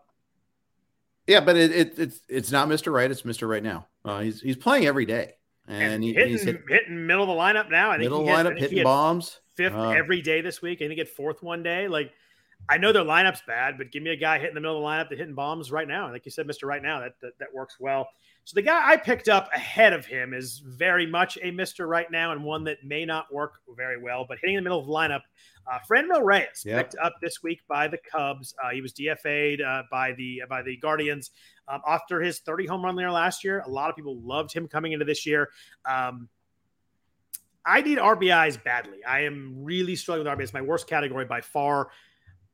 C: yeah, but it, it, it's it's not Mr. Right. It's Mr. Right now. Uh, he's he's playing every day, and,
B: and
C: he,
B: hitting, he's hit, hitting middle of the lineup now. I think
C: middle lineup hitting bombs.
B: Fifth uh, every day this week. I think get fourth one day. Like I know their lineup's bad, but give me a guy hitting the middle of the lineup that hitting bombs right now. Like you said, Mr. Right now, that, that, that works well. So the guy I picked up ahead of him is very much a Mr. Right now and one that may not work very well, but hitting the middle of the lineup. Uh, Franmil Reyes yep. picked up this week by the Cubs. Uh, he was DFA'd uh, by the by the Guardians um, after his 30 home run there last year. A lot of people loved him coming into this year. Um, I need RBIs badly. I am really struggling with RBIs. My worst category by far.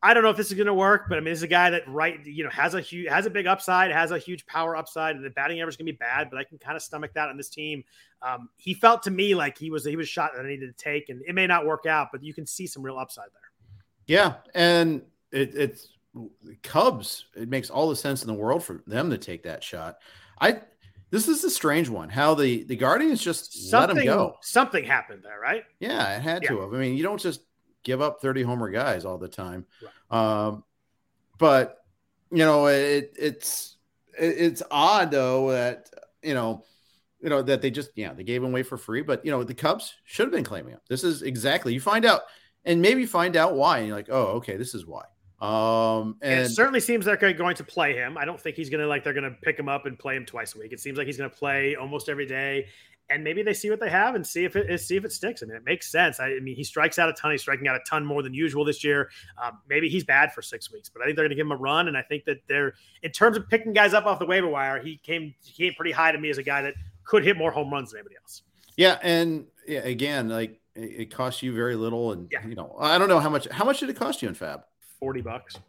B: I don't know if this is going to work, but I mean, this is a guy that right, you know, has a huge, has a big upside, has a huge power upside. and The batting average is going to be bad, but I can kind of stomach that on this team. Um, he felt to me like he was he was shot that I needed to take, and it may not work out, but you can see some real upside there.
C: Yeah, and it, it's Cubs. It makes all the sense in the world for them to take that shot. I this is a strange one. How the the Guardians just something, let him go.
B: Something happened there, right?
C: Yeah, it had yeah. to have. I mean, you don't just give up 30 homer guys all the time. Right. Um, but you know, it, it's it, it's odd though that you know, you know that they just yeah they gave him away for free. But you know, the Cubs should have been claiming him. This is exactly you find out and maybe find out why. And you're like, oh, okay, this is why. Um, and, and
B: it certainly seems they're going to play him. I don't think he's going to like they're going to pick him up and play him twice a week. It seems like he's going to play almost every day and maybe they see what they have and see if it see if it sticks. I mean, it makes sense. I, mean, he strikes out a ton. He's striking out a ton more than usual this year. Um, maybe he's bad for six weeks, but I think they're going to give him a run. And I think that they're in terms of picking guys up off the waiver wire, he came he came pretty high to me as a guy that could hit more home runs than anybody else.
C: Yeah, and yeah, again, like it, it costs you very little, and yeah. you know, I don't know how much. How much did it cost you in FAAB?
B: Forty bucks.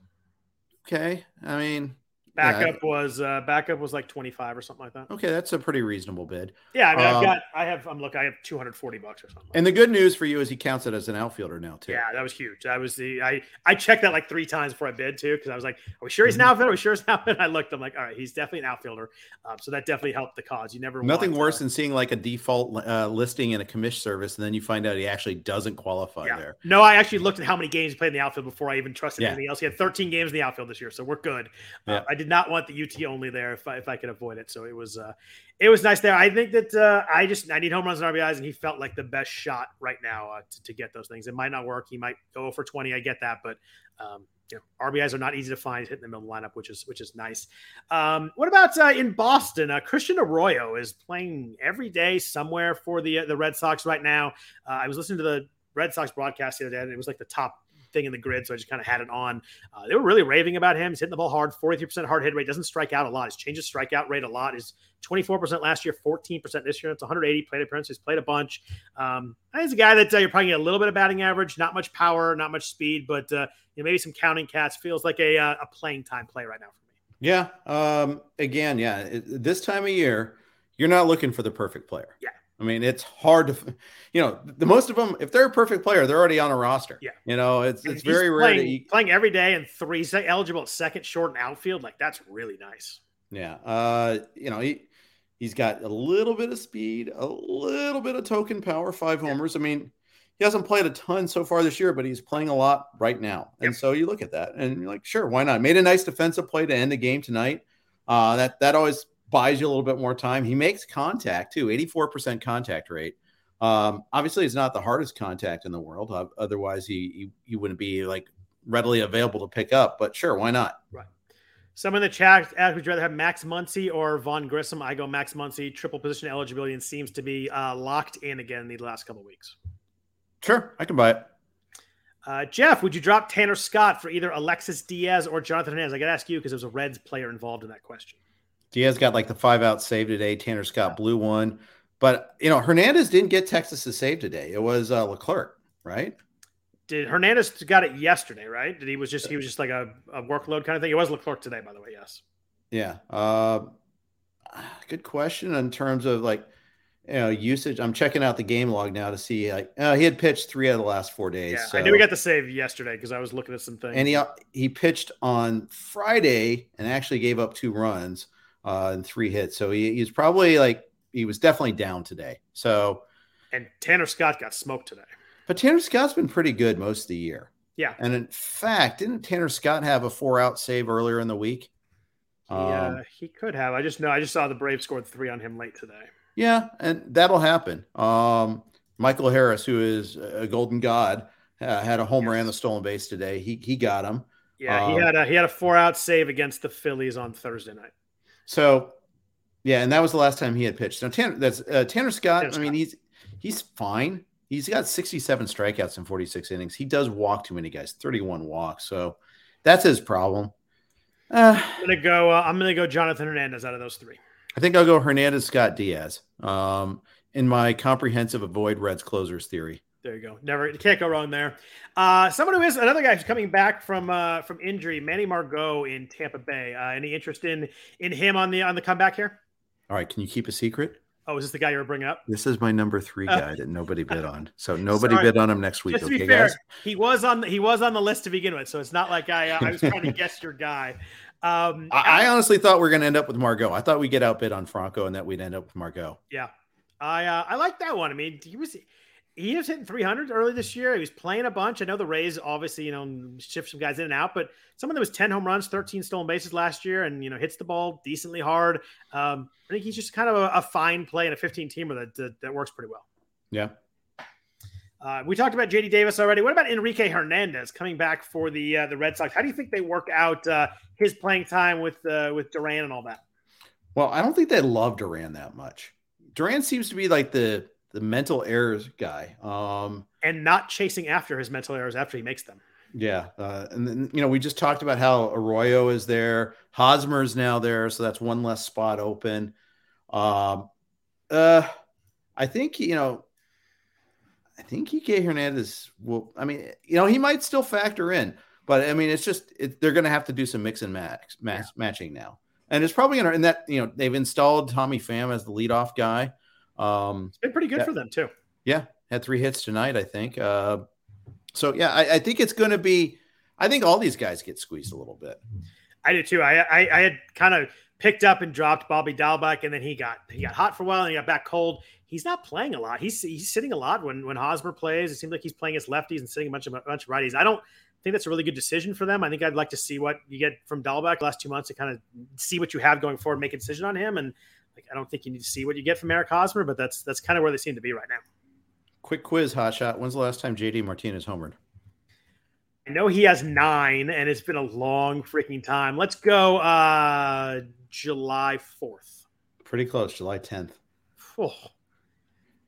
C: Okay, I mean,
B: Backup yeah. was uh, backup was like twenty five or something like that.
C: Okay, that's a pretty reasonable bid.
B: Yeah, I mean, um, I've got I have I'm look I have two hundred forty bucks or something.
C: and the good news for you is he counts it as an outfielder now too.
B: Yeah, that was huge. That was the I I checked that like three times before I bid too because I was like, are we sure he's an mm-hmm. outfielder? Are we sure he's an outfielder? I looked. I'm like, all right, he's definitely an outfielder. Um, so that definitely helped the cause. You never
C: nothing worse than seeing like a default uh, listing in a commish service and then you find out he actually doesn't qualify yeah. there.
B: No, I actually looked at how many games he played in the outfield before I even trusted yeah. anything else. He had 13 games in the outfield this year, so we're good. Uh, yeah. I did not want the UT only there if I, if I could avoid it. So it was uh, it was nice there. I think that uh, I just I need home runs and RBIs, and he felt like the best shot right now uh, to, to, get those things. It might not work. He might go for twenty. I get that, but um, you know, RBIs are not easy to find. Hitting the middle lineup, which is which is nice. Um, what about uh, in Boston? Uh, Christian Arroyo is playing every day somewhere for the the Red Sox right now. Uh, I was listening to the Red Sox broadcast the other day, and it was like the top thing in the grid, so I just kind of had it on. Uh, they were really raving about him. He's hitting the ball hard, 43% hard hit rate, doesn't strike out a lot. He's changed his strikeout rate a lot. Is 24% last year, 14% this year. It's 180 plate appearances, he's played a bunch. Um, he's a guy that uh, you're probably getting a little bit of batting average, not much power, not much speed, but uh, you know, maybe some counting cats. Feels like a, uh, a playing time play right now for me.
C: Yeah. Um, again, yeah. This time of year, you're not looking for the perfect player.
B: Yeah.
C: I mean, it's hard to, you know, the most of them, if they're a perfect player, they're already on a roster.
B: Yeah.
C: You know, it's it's very rare
B: playing,
C: to eat.
B: playing every day and three eligible at second, short, and outfield. Like that's really nice.
C: Yeah. Uh, you know, he he's got a little bit of speed, a little bit of token power, five homers. I mean, he hasn't played a ton so far this year, but he's playing a lot right now. And yep. so you look at that and you're like, sure, why not? Made a nice defensive play to end the game tonight. Uh, that that always buys you a little bit more time. He makes contact too, 84% contact rate. Um, obviously, it's not the hardest contact in the world. Uh, otherwise, he, he, he wouldn't be like readily available to pick up. But sure, why not?
B: Right. Someone in the chat asked, would you rather have Max Muncy or Vaughn Grissom? I go Max Muncy. Triple position eligibility and seems to be uh, locked in again the last couple weeks.
C: Sure, I can buy it.
B: Uh, Jeff, would you drop Tanner Scott for either Alexis Diaz or Jonathan Hernandez? I got to ask you because there's a Reds player involved in that question.
C: Diaz got like the five out save today. Tanner Scott blew one, but you know Hernandez didn't get Texas's save today. It was uh, Leclerc, right?
B: Did Hernandez got it yesterday? Right? Did he was just he was just like a, a workload kind of thing? It was Leclerc today, by the way. Yes.
C: Yeah. Uh, good question in terms of like you know, usage. I'm checking out the game log now to see. Like, uh, he had pitched three out of the last four days.
B: Yeah,
C: so.
B: I knew we got the save yesterday because I was looking at some things.
C: and he uh, he pitched on Friday and actually gave up two runs uh, and three hits. So he, he's probably like he was definitely down today. So,
B: and Tanner Scott got smoked today.
C: but Tanner Scott's been pretty good most of the year.
B: Yeah.
C: And in fact, didn't Tanner Scott have a four out save earlier in the week?
B: Yeah,
C: Um,
B: he could have. I just know. I just saw the Braves scored three on him late today.
C: Yeah, and that'll happen. Um, Michael Harris, who is a golden god, uh, had a homer
B: Yes.
C: and a stolen base today. He he got him.
B: Yeah, he
C: Um,
B: had a he had a four out save against the Phillies on Thursday night.
C: So, yeah, and that was the last time he had pitched. Now, Tanner, that's uh, Tanner Scott.
B: Tanner
C: I mean,
B: Scott.
C: he's he's fine. He's got 67 strikeouts in 46 innings. He does walk too many guys, 31 walks. So that's his problem. Uh,
B: I'm gonna go. Uh, I'm gonna go Jonathan Hernandez out of those three.
C: I think I'll go Hernandez, Scott, Diaz. Um, in my comprehensive avoid Reds closers theory.
B: There you go. Never you can't go wrong there. Uh, someone who is another guy who's coming back from uh, from injury, Manny Margot in Tampa Bay. Uh, any interest in in him on the on the comeback here?
C: All right, can you keep a secret?
B: Oh, is this the guy you were bringing up?
C: This is my number three
B: Uh,
C: guy that nobody bid on. So nobody
B: Sorry.
C: bid on him next week.
B: Just to
C: okay,
B: be fair,
C: guys?
B: he was on the, he was on the list to begin with, so it's not like I uh, I was trying to guess your guy. Um,
C: I, I honestly thought we are going to end up with Margot. I thought we'd get outbid on Franco and that we'd end up with Margot.
B: Yeah, I uh, I like that one. I mean, he was he was hitting 300 early this year. He was playing a bunch. I know the Rays obviously you know shift some guys in and out, but someone that was 10 home runs, 13 stolen bases last year, and you know hits the ball decently hard. Um, I think he's just kind of a, a fine play in a 15 teamer that, that that works pretty well.
C: Yeah.
B: Uh, we talked about JD Davis already. What about Enrique Hernandez coming back for the uh, the Red Sox? How do you think they work out uh, his playing time with uh, with Duran and all that?
C: Well, I don't think they love Duran that much. Duran seems to be like the the mental errors guy. Um,
B: And not chasing after his mental errors after he makes them.
C: yeah, uh, and then you know we just talked about how Arroyo is there, Hosmer's now there, so that's one less spot open. Um, uh, I think you know, I think Ike Hernandez will. I mean, you know, he might still factor in, but I mean, it's just it, they're going to have to do some mix and match, match matching now, and it's probably going to. And that you know, they've installed Tommy Pham as the leadoff guy. Um,
B: It's been pretty good
C: Yeah.
B: for them too.
C: yeah, had three hits tonight, I think. Uh, so yeah, I, I think it's going to be. I think all these guys get squeezed a little bit.
B: I did too. I I, I had kind of picked up and dropped Bobby Dalbec, and then he got he got hot for a while, and he got back cold. He's not playing a lot. He's he's sitting a lot when when Hosmer plays. It seems like he's playing as lefties and sitting a bunch of a bunch of righties. I don't think that's a really good decision for them. I think I'd like to see what you get from Dalbec last two months to kind of see what you have going forward, make a decision on him. And like I don't think you need to see what you get from Eric Hosmer, but that's that's kind of where they seem to be right now.
C: Quick quiz, hot shot. When's the last time JD Martinez homered?
B: I know he has nine, and it's been a long freaking time. Let's go uh July fourth.
C: Pretty close, July 10th.
B: Oh,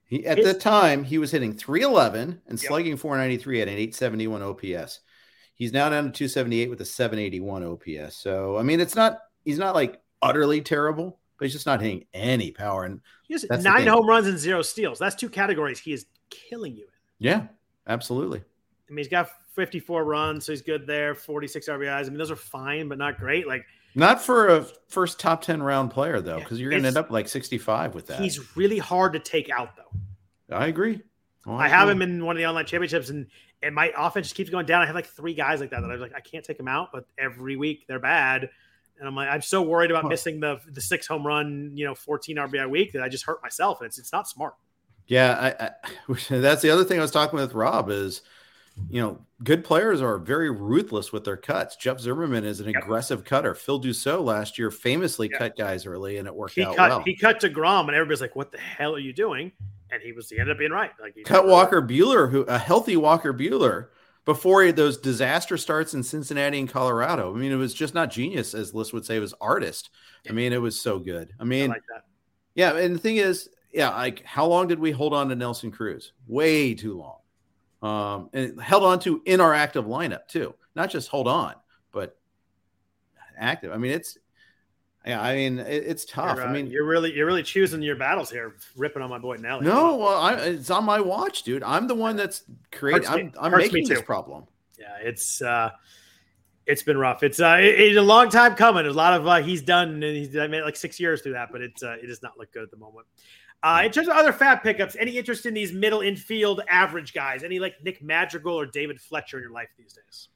C: He at the time he was hitting 311 and
B: Yep.
C: slugging 493 at an 871 OPS. He's now down to 278 with a 781 OPS. So I mean, it's not he's not like utterly terrible, but he's just not hitting any power. And
B: he has nine home runs and zero steals. That's two categories he is killing you in.
C: yeah, absolutely.
B: I mean, he's got 54 runs, so he's good there. 46 RBIs. I mean, those are fine, but not great. Like
C: Not for a first top 10 round player though, because you're gonna end up like 65 with that.
B: he's really hard to take out, though.
C: I agree. Oh,
B: I have him in one of the online championships, and and my offense just keeps going down. I have like three guys like that that I was like, I can't take them out, but every week they're bad. And I'm like, I'm so worried about
C: Huh.
B: missing the the six home run, you know, 14 RBI week that I just hurt myself, and it's it's not smart.
C: Yeah, I, I, that's the other thing I was talking with Rob is, you know, good players are very ruthless with their cuts. Jeff Zimmerman is an
B: Yep.
C: aggressive cutter. Phil Dussault last year famously
B: Yeah.
C: cut guys early, and it worked
B: He
C: out
B: cut
C: well.
B: he cut deGrom, and everybody's like, "What the hell are you doing?" And he was he ended up being right. Like
C: cut uh, Walker Buehler, who a healthy Walker Buehler before those disaster starts in Cincinnati and Colorado. I mean, it was just not genius, as Liz would say, it was artist. I mean, it was so good. I
B: I
C: mean,
B: like that.
C: yeah, and the thing is, yeah, like how long did we hold on to Nelson Cruz? Way too long. Um, and held on to in our active lineup too, not just hold on, but active. I mean, it's yeah, I mean, it, it's tough.
B: You're,
C: I
B: uh,
C: mean,
B: you're really you're really choosing your battles here, ripping on my boy Nelly.
C: no, well, I, it's on my watch, dude. I'm the one that's creating. I'm, I'm
B: hurts
C: making this problem.
B: yeah, it's uh, it's been rough. It's uh, it- it's a long time coming. There's a lot of uh, he's done, and he's I made like six years through that, but it's uh, it does not look good at the moment. Uh, in terms of other FAAB pickups, any interest in these middle infield average guys? Any like Nick Madrigal or David Fletcher in your life these days?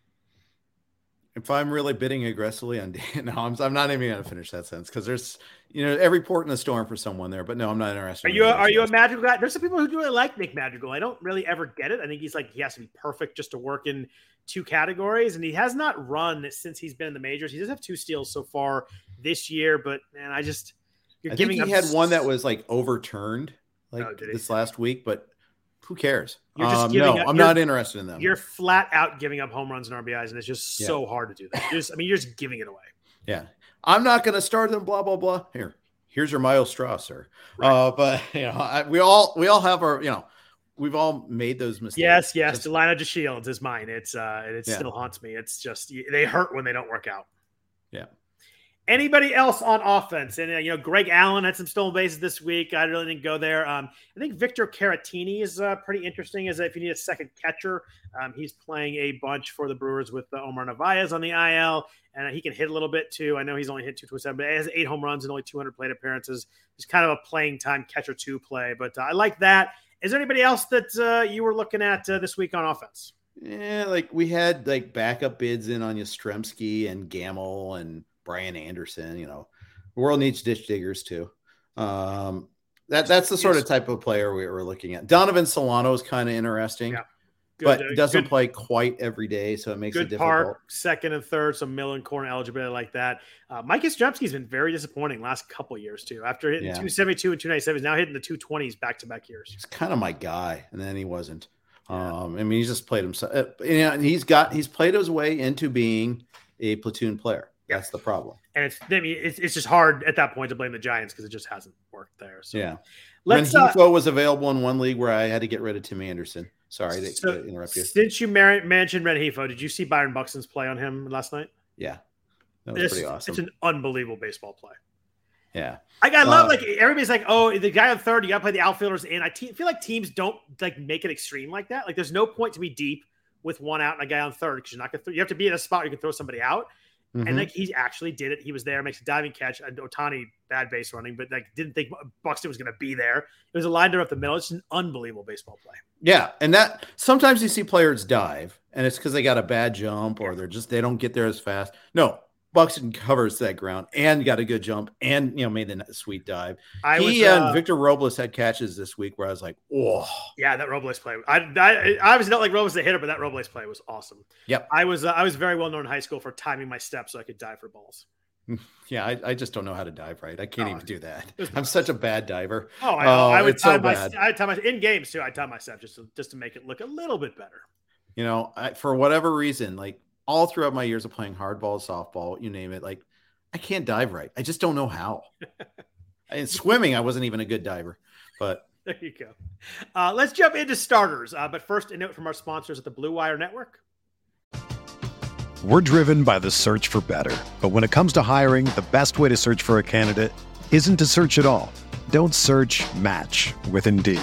C: If I'm really bidding aggressively on no, I'm, I'm not even going to finish that sentence because there's you know every port in the storm for someone there. But no, I'm not interested.
B: Are you a, are you a magical guy? There's some people who really like Nick Madrigal. I don't really ever get it. I think he's like he has to be perfect just to work in two categories, and he has not run since he's been in the majors. He does have two steals so far this year, but man, I just
C: you're I giving. Think he had one that was like overturned oh, like oh, this last week, but who cares? You're just um, no, up, I'm not interested in them.
B: You're flat out giving up home runs and RBIs, and it's just yeah. so hard to do that. Just, I mean, you're just giving it away.
C: Yeah, I'm not going to start them. Blah blah blah. Here, here's your Myles Straw, sir. Right. Uh, but you know, I, we all we all have our you know. We've all made those mistakes.
B: Yes, yes. Just, Delino DeShields is mine. It's uh, it yeah. still haunts me. It's just they hurt when they don't work out.
C: Yeah.
B: Anybody else on offense? And uh, you know, Greg Allen had some stolen bases this week. I really didn't go there. Um, I think Victor Caratini is uh, pretty interesting. As if you need a second catcher, um, he's playing a bunch for the Brewers with uh, Omar Narvaez on the IL, and he can hit a little bit too. I know he's only hit two twenty seven, but he has eight home runs and only two hundred plate appearances. He's kind of a playing time catcher two play, but uh, I like that. Is there anybody else that uh, you were looking at uh, this week on offense?
C: Yeah, like we had like backup bids in on Yastrzemski and Gamel and Brian Anderson. You know, the world needs ditch diggers too. Um, that that's the sort of type of player we were looking at. Donovan Solano is kind of interesting. Yeah. Good, but uh, doesn't good, play quite every day, so it makes
B: good
C: it difficult. Part,
B: second and third, some middle and corner eligibility like that. Uh, Mike Yastrzemski's been very disappointing last couple years too. After hitting yeah. 272 and 297, he's now hitting the 220s back to back years.
C: He's kind of my guy, and then he wasn't. Yeah. Um, I mean, he's just played himself. Uh, and he's got he's played his way into being a platoon player. That's the problem.
B: And it's I mean it's, it's just hard at that point to blame the Giants because it just hasn't worked there. So
C: yeah. Let's, Rengifo uh, was available in one league where I had to get rid of Tim Anderson. Sorry to, so to interrupt you.
B: Since you mar- mentioned Rengifo, did you see Byron Buxton's play on him last night?
C: Yeah. That was it's, pretty awesome.
B: It's an unbelievable baseball play.
C: Yeah.
B: I, I love uh, like everybody's like, oh, the guy on third, you got to play the outfielders in. I te- feel like teams don't like make it extreme like that. Like, there's no point to be deep with one out and a guy on third because you're not gonna. Th- you have to be in a spot where you can throw somebody out. Mm-hmm. And like he actually did it. He was there, makes a diving catch. And Ohtani bad base running, but like didn't think Buxton was going to be there. It was a line up the middle. It's an unbelievable baseball play.
C: Yeah, and that sometimes you see players dive, and it's because they got a bad jump or they're just they don't get there as fast. No, Buxton covers that ground and got a good jump and you know made the sweet dive. I he was, uh, and Victor Robles had catches this week where I was like, oh
B: yeah, that Robles play. I I, I was not like Robles the hitter, but that Robles play was awesome.
C: Yep,
B: I was uh, I was very well known in high school for timing my steps so I could dive for balls.
C: Yeah, I, I just don't know how to dive right. I can't oh, even do that. I'm such a bad diver.
B: Oh, I, oh, I would time so my, bad. I time my in games too. I time my steps just to, just to make it look a little bit better.
C: You know, I, for whatever reason, like all throughout my years of playing hardball, softball, you name it, like I can't dive right. I just don't know how. In swimming, I wasn't even a good diver, but
B: there you go. Uh, let's jump into starters. Uh, but first, a note from our sponsors at the Blue Wire Network.
A: We're driven by the search for better. But when it comes to hiring, the best way to search for a candidate isn't to search at all. Don't search match with Indeed.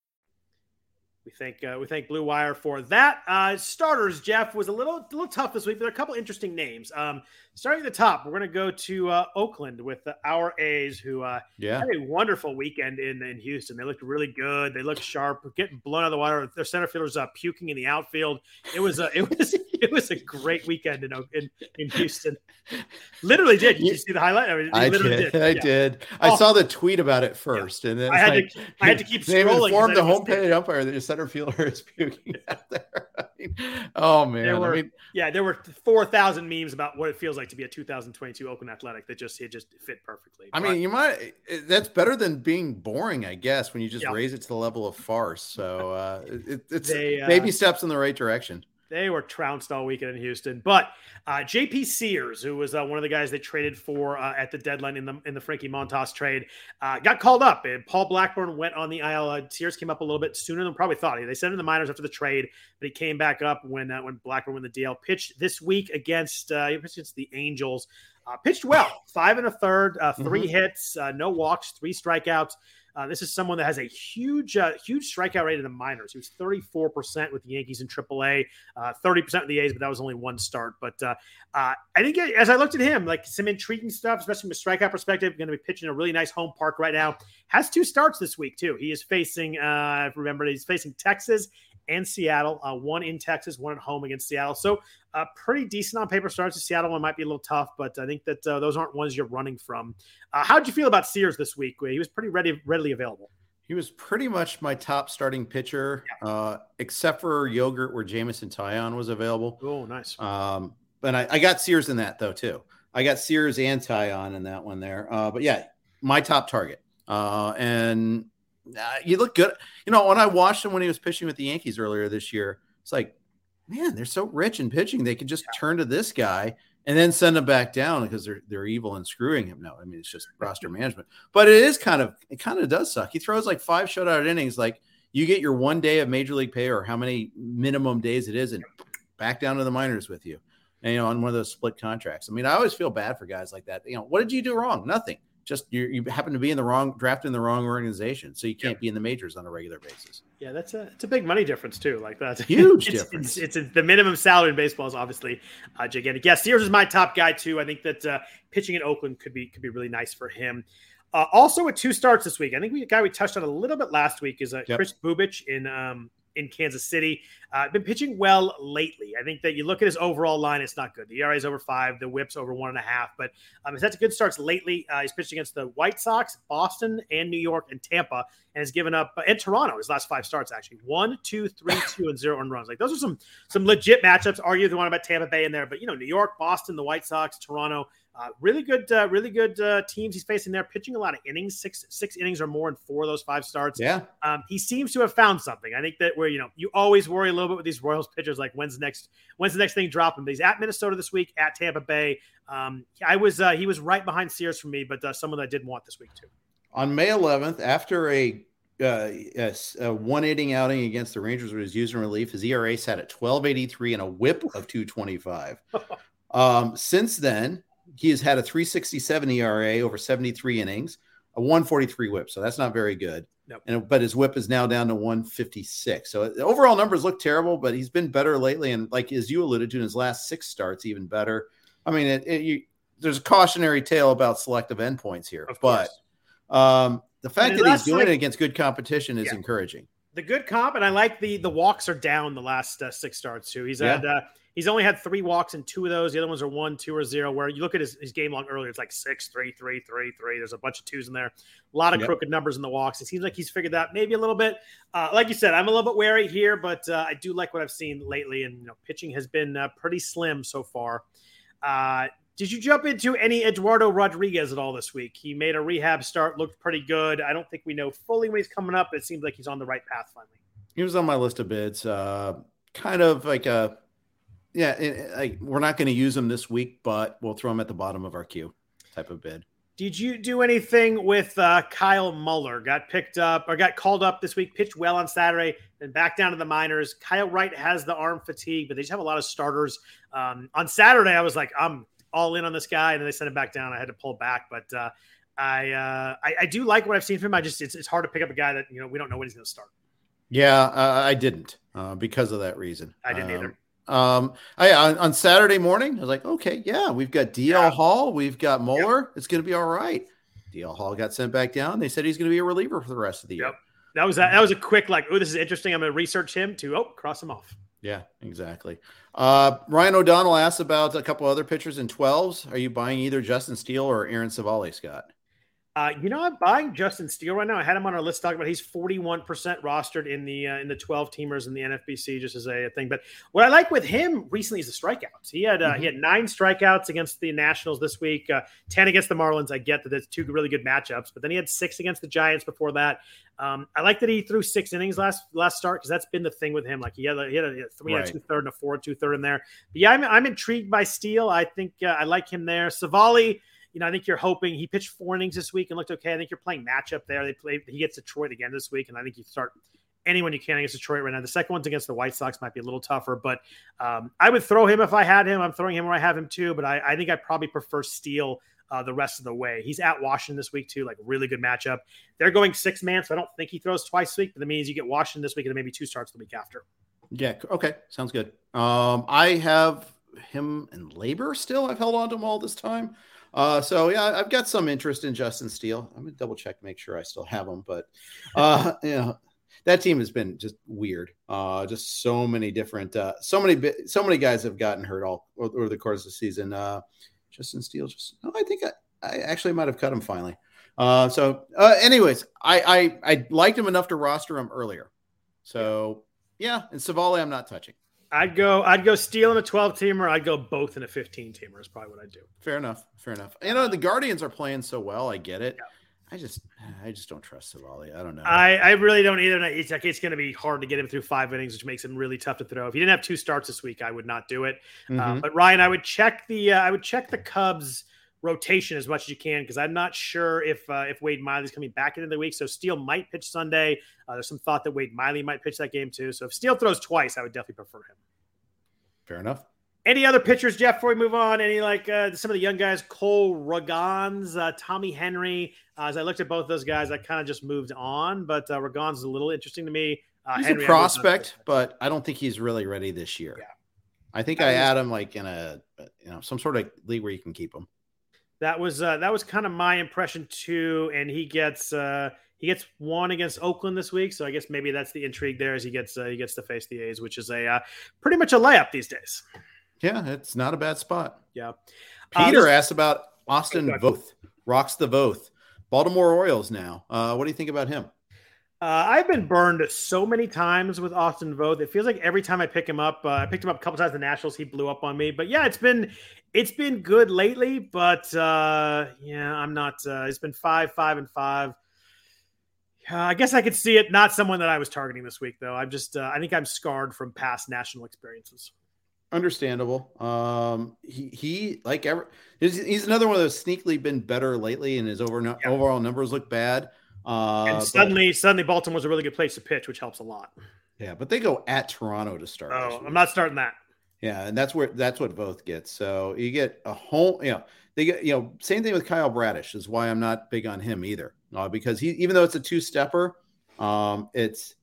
B: We thank uh, we thank Blue Wire for that. Uh, starters, Jeff was a little a little tough this week, but there are a couple interesting names. Um, starting at the top, we're going to go to uh, Oakland with the, our A's, who uh,
C: Yeah.
B: had a wonderful weekend in, in Houston. They looked really good. They looked sharp, getting blown out of the water. Their center fielders uh, puking in the outfield. It was a it was it was a great weekend in in, in Houston. Literally did. Did you see the highlight? I, mean,
C: I
B: literally
C: did. I
B: Yeah.
C: did. I
B: Oh.
C: saw the tweet about it first, and then
B: I had
C: it's
B: to- I had to keep scrolling.
C: They've
B: scrolling
C: informed the home page umpire that your center fielder is puking out there. I mean, oh man,
B: There were-
C: I mean,
B: Yeah, there were four thousand memes about what it feels like to be a 2022 Oakland Athletic that just it just fit perfectly.
C: I
B: But-
C: mean, you might. That's better than being boring, I guess, when you just
B: Yeah.
C: raise it to the level of farce. So uh, it, it's
B: They, uh,
C: baby steps in the right direction.
B: They were trounced all weekend in Houston. But uh, JP Sears, who was uh, one of the guys they traded for uh, at the deadline in the in the Frankie Montas trade, uh, got called up. And Paul Blackburn went on the IL. Uh, Sears came up a little bit sooner than probably thought. They sent him to the minors after the trade, but he came back up when uh, when Blackburn won the DL. Pitched this week against uh, against the Angels. Uh, pitched well, five and a third, uh, 3 hits, uh, no walks, three strikeouts. Uh, this is someone that has a huge, uh, huge strikeout rate in the minors. He was 34% with the Yankees in AAA, uh, 30% with the A's, but that was only one start. But uh, uh, I think as I looked at him, like some intriguing stuff, especially from a strikeout perspective, going to be pitching a really nice home park right now. Has two starts this week, too. He is facing, uh, remember, he's facing Texas and Seattle, uh, one in Texas, one at home against Seattle. So uh, pretty decent on paper starts. The Seattle one might be a little tough, but I think that uh, those aren't ones you're running from. Uh, how'd you feel about Sears this week? He was pretty ready, readily available.
C: He was pretty much my top starting pitcher, uh, except for yogurt, where Jameson Taillon was available.
B: Oh, nice.
C: Um, but I, I got Sears in that though too. I got Sears and Tyon in that one there. Uh, but yeah, my top target. Uh, and uh, you look good. You know, when I watched him when he was pitching with the Yankees earlier this year, it's like, man, they're so rich in pitching. They could just turn to this guy and then send him back down because they're they're evil and screwing him. No, I mean it's just roster management. But it is kind of it kind of does suck. He throws like five shutout innings. Like you get your one day of major league pay or how many minimum days it is, and back down to the minors with you. And, you know, on one of those split contracts. I mean, I always feel bad for guys like that. You know, what did you do wrong? Nothing. Just you, you happen to be in the wrong drafted in the wrong organization, so you can't be in the majors on a regular basis.
B: Yeah, that's a it's a big money difference too. Like that's
C: Huge
B: it's,
C: difference.
B: It's, it's, the minimum salary in baseball is obviously uh, gigantic. Yeah, Sears is my top guy too. I think that uh, pitching in Oakland could be could be really nice for him. Uh, also, with two starts this week, I think we a guy we touched on a little bit last week is uh,
C: Yep.
B: Kris Bubic in um, in Kansas City. Uh, been pitching well lately. I think that you look at his overall line, it's not good. The ERA is over five, the WHIP's over one and a half. But um, he's had good starts lately. Uh, he's pitched against the White Sox, Boston, and New York and Tampa, and has given up and Toronto his last five starts actually one, two, three, two, and zero earned runs. Like those are some some legit matchups. Argue the one about Tampa Bay in there, but you know New York, Boston, the White Sox, Toronto. Uh, really good, uh, really good uh, teams he's facing there. Pitching a lot of innings, six six innings or more in four of those five starts.
C: Yeah,
B: Um, he seems to have found something. I think that where you know you always worry a little bit with these Royals pitchers, like when's the next when's the next thing dropping? But he's at Minnesota this week, at Tampa Bay. Um, I was uh, he was right behind Sears for me, but uh, someone that I did want this week too.
C: on May 11th, after a uh, a, a one inning outing against the Rangers with his user relief, his ERA sat at 1283 and a whip of 225. um, since then, he has had a 367 ERA over 73 innings, a 143 whip. So that's not very good.
B: Nope.
C: And but his whip is now down to 156. So the overall numbers look terrible, but he's been better lately. And like as you alluded to in his last six starts, even better. I mean, it, it, you, there's a cautionary tale about selective endpoints here, but um, the fact that he's doing
B: like-
C: it against good competition is
B: Yeah.
C: encouraging.
B: the good comp, and I like the the walks are down the last uh, six starts too. He's
C: Yeah.
B: had uh, he's only had three walks in two of those. The other ones are one, two, or zero. Where you look at his, his game log earlier, it's like six, three, three, three, three. There's a bunch of twos in there. A lot of
C: Yep.
B: crooked numbers in the walks. It seems like he's figured that maybe a little bit. Uh, like you said, I'm a little bit wary here, but uh, I do like what I've seen lately, and you know, pitching has been uh, pretty slim so far. Uh, Did you jump into any Eduardo Rodriguez at all this week? He made a rehab start, looked pretty good. I don't think we know fully when he's coming up, but it seems like he's on the right path finally.
C: He was on my list of bids. Uh, kind of like a, yeah, it, like we're not going to use them this week, but we'll throw them at the bottom of our queue type of bid.
B: Did you do anything with uh, Kyle Muller? Got picked up or got called up this week, pitched well on Saturday, then back down to the minors. Kyle Wright has the arm fatigue, but they just have a lot of starters. Um, on Saturday, I was like, I'm all in on this guy, and then they sent him back down. I had to pull back, but uh, I, uh, I, I do like what I've seen from him. I just it's, it's hard to pick up a guy that you know we don't know when he's going to start.
C: Yeah, uh, I didn't uh, because of that reason.
B: I didn't
C: um,
B: either.
C: Um, I on, on, Saturday morning, I was like, okay, yeah, we've got DL yeah. Hall, we've got Muller. Yep. It's going to be all right. DL Hall got sent back down. They said he's going to be a reliever for the rest of the year.
B: Yep. That was that. That was a quick like, oh, this is interesting. I'm going to research him to oh, cross him off.
C: Yeah, exactly. Uh, Ryan O'Donnell asked about a couple other pitchers in 12s. Are you buying either Justin Steele or Aaron Civale, Scott?
B: Uh, you know, I'm buying Justin Steele right now. I had him on our list talking about he's 41% rostered in the uh, in the 12 teamers in the NFBC, just as a, a, thing. But what I like with him recently is the strikeouts. He had uh, mm-hmm. he had nine strikeouts against the Nationals this week, uh, 10 against the Marlins. I get that there's two really good matchups, but then he had six against the Giants before that. Um, I like that he threw six innings last last start because that's been the thing with him. Like he had a, he had a three right. and a two third and a four and two third in there. But yeah, I'm, I'm intrigued by Steele. I think uh, I like him there. Civale you know, I think you're hoping he pitched four innings this week and looked okay. I think you're playing matchup there. They play he gets Detroit again this week, and I think you start anyone you can against Detroit right now. The second one's against the White Sox might be a little tougher, but um, I would throw him if I had him. I'm throwing him where I have him too, but I, I think I probably prefer Steele uh, the rest of the way. He's at Washington this week too, like really good matchup. They're going six man, so I don't think he throws twice this week, but that means you get Washington this week and then maybe two starts the week after.
C: Yeah. Okay. Sounds good. Um, I have him and LABR still. I've held on to him all this time. Uh, so yeah, I've got some interest in Justin Steele. I'm gonna double check, to make sure I still have him, but uh, that team has been just weird. Uh, just so many different, uh, so many, so many guys have gotten hurt all over the course of the season. Uh, Justin Steele, just no, I think I, I actually might have cut him finally. Uh, so, uh, anyways, I, I I liked him enough to roster him earlier. So yeah, and Civale, I'm not touching.
B: I'd go. I'd go Steele in a twelve teamer. I'd go both in a fifteen teamer. Is probably what I'd do.
C: Fair enough. Fair enough. You know the Guardians are playing so well. I get it. Yeah. I just, I just don't trust Civale. I don't know.
B: I, I really don't either. It's like it's going to be hard to get him through five innings, which makes him really tough to throw. If he didn't have two starts this week, I would not do it. Uh, mm-hmm. but Ryan, I would check the, uh, I would check the Cubs rotation as much as you can because I'm not sure if uh, if Wade Miley's coming back into the week. So Steele might pitch Sunday. Uh, there's some thought that Wade Miley might pitch that game too. So if Steele throws twice, I would definitely prefer him.
C: Fair enough.
B: Any other pitchers, Jeff, before we move on? Any like uh, some of the young guys, Cole Ragans, uh, Tommy Henry? Uh, as I looked at both those guys, I kind of just moved on, but uh, Ragans is a little interesting to me.
C: Uh, he's Henry, a prospect, but I don't think he's really ready this year. Yeah. I think I, I add him like in a you know some sort of league where you can keep him.
B: That was uh, that was kind of my impression too, and he gets uh, he gets one against Oakland this week, so I guess maybe that's the intrigue there as he gets uh, he gets to face the A's, which is a uh, pretty much a layup these days.
C: Yeah, it's not a bad spot.
B: Yeah.
C: Peter uh, asked about Austin Voth, rocks the Voth, Baltimore Orioles. Now, uh, what do you think about him?
B: Uh, I've been burned so many times with Austin Voth. It feels like every time I pick him up, uh, I picked him up a couple times the Nationals. He blew up on me, but yeah, it's been it's been good lately. But uh, yeah, I'm not. Uh, it's been five, five, and five. Uh, I guess I could see it. Not someone that I was targeting this week, though. I'm just, uh, I think I'm scarred from past national experiences.
C: Understandable. Um, he, he like ever, he's, he's another one that's sneakily been better lately, and his over, yeah. overall numbers look bad.
B: Uh, and suddenly, but, suddenly, Baltimore's a really good place to pitch, which helps a lot.
C: Yeah, but they go at Toronto to start.
B: Oh, I'm not starting that.
C: Yeah, and that's where that's what both get. So you get a whole, you know, they get, you know, same thing with Kyle Bradish is why I'm not big on him either uh, because he even though it's a two stepper, um, it's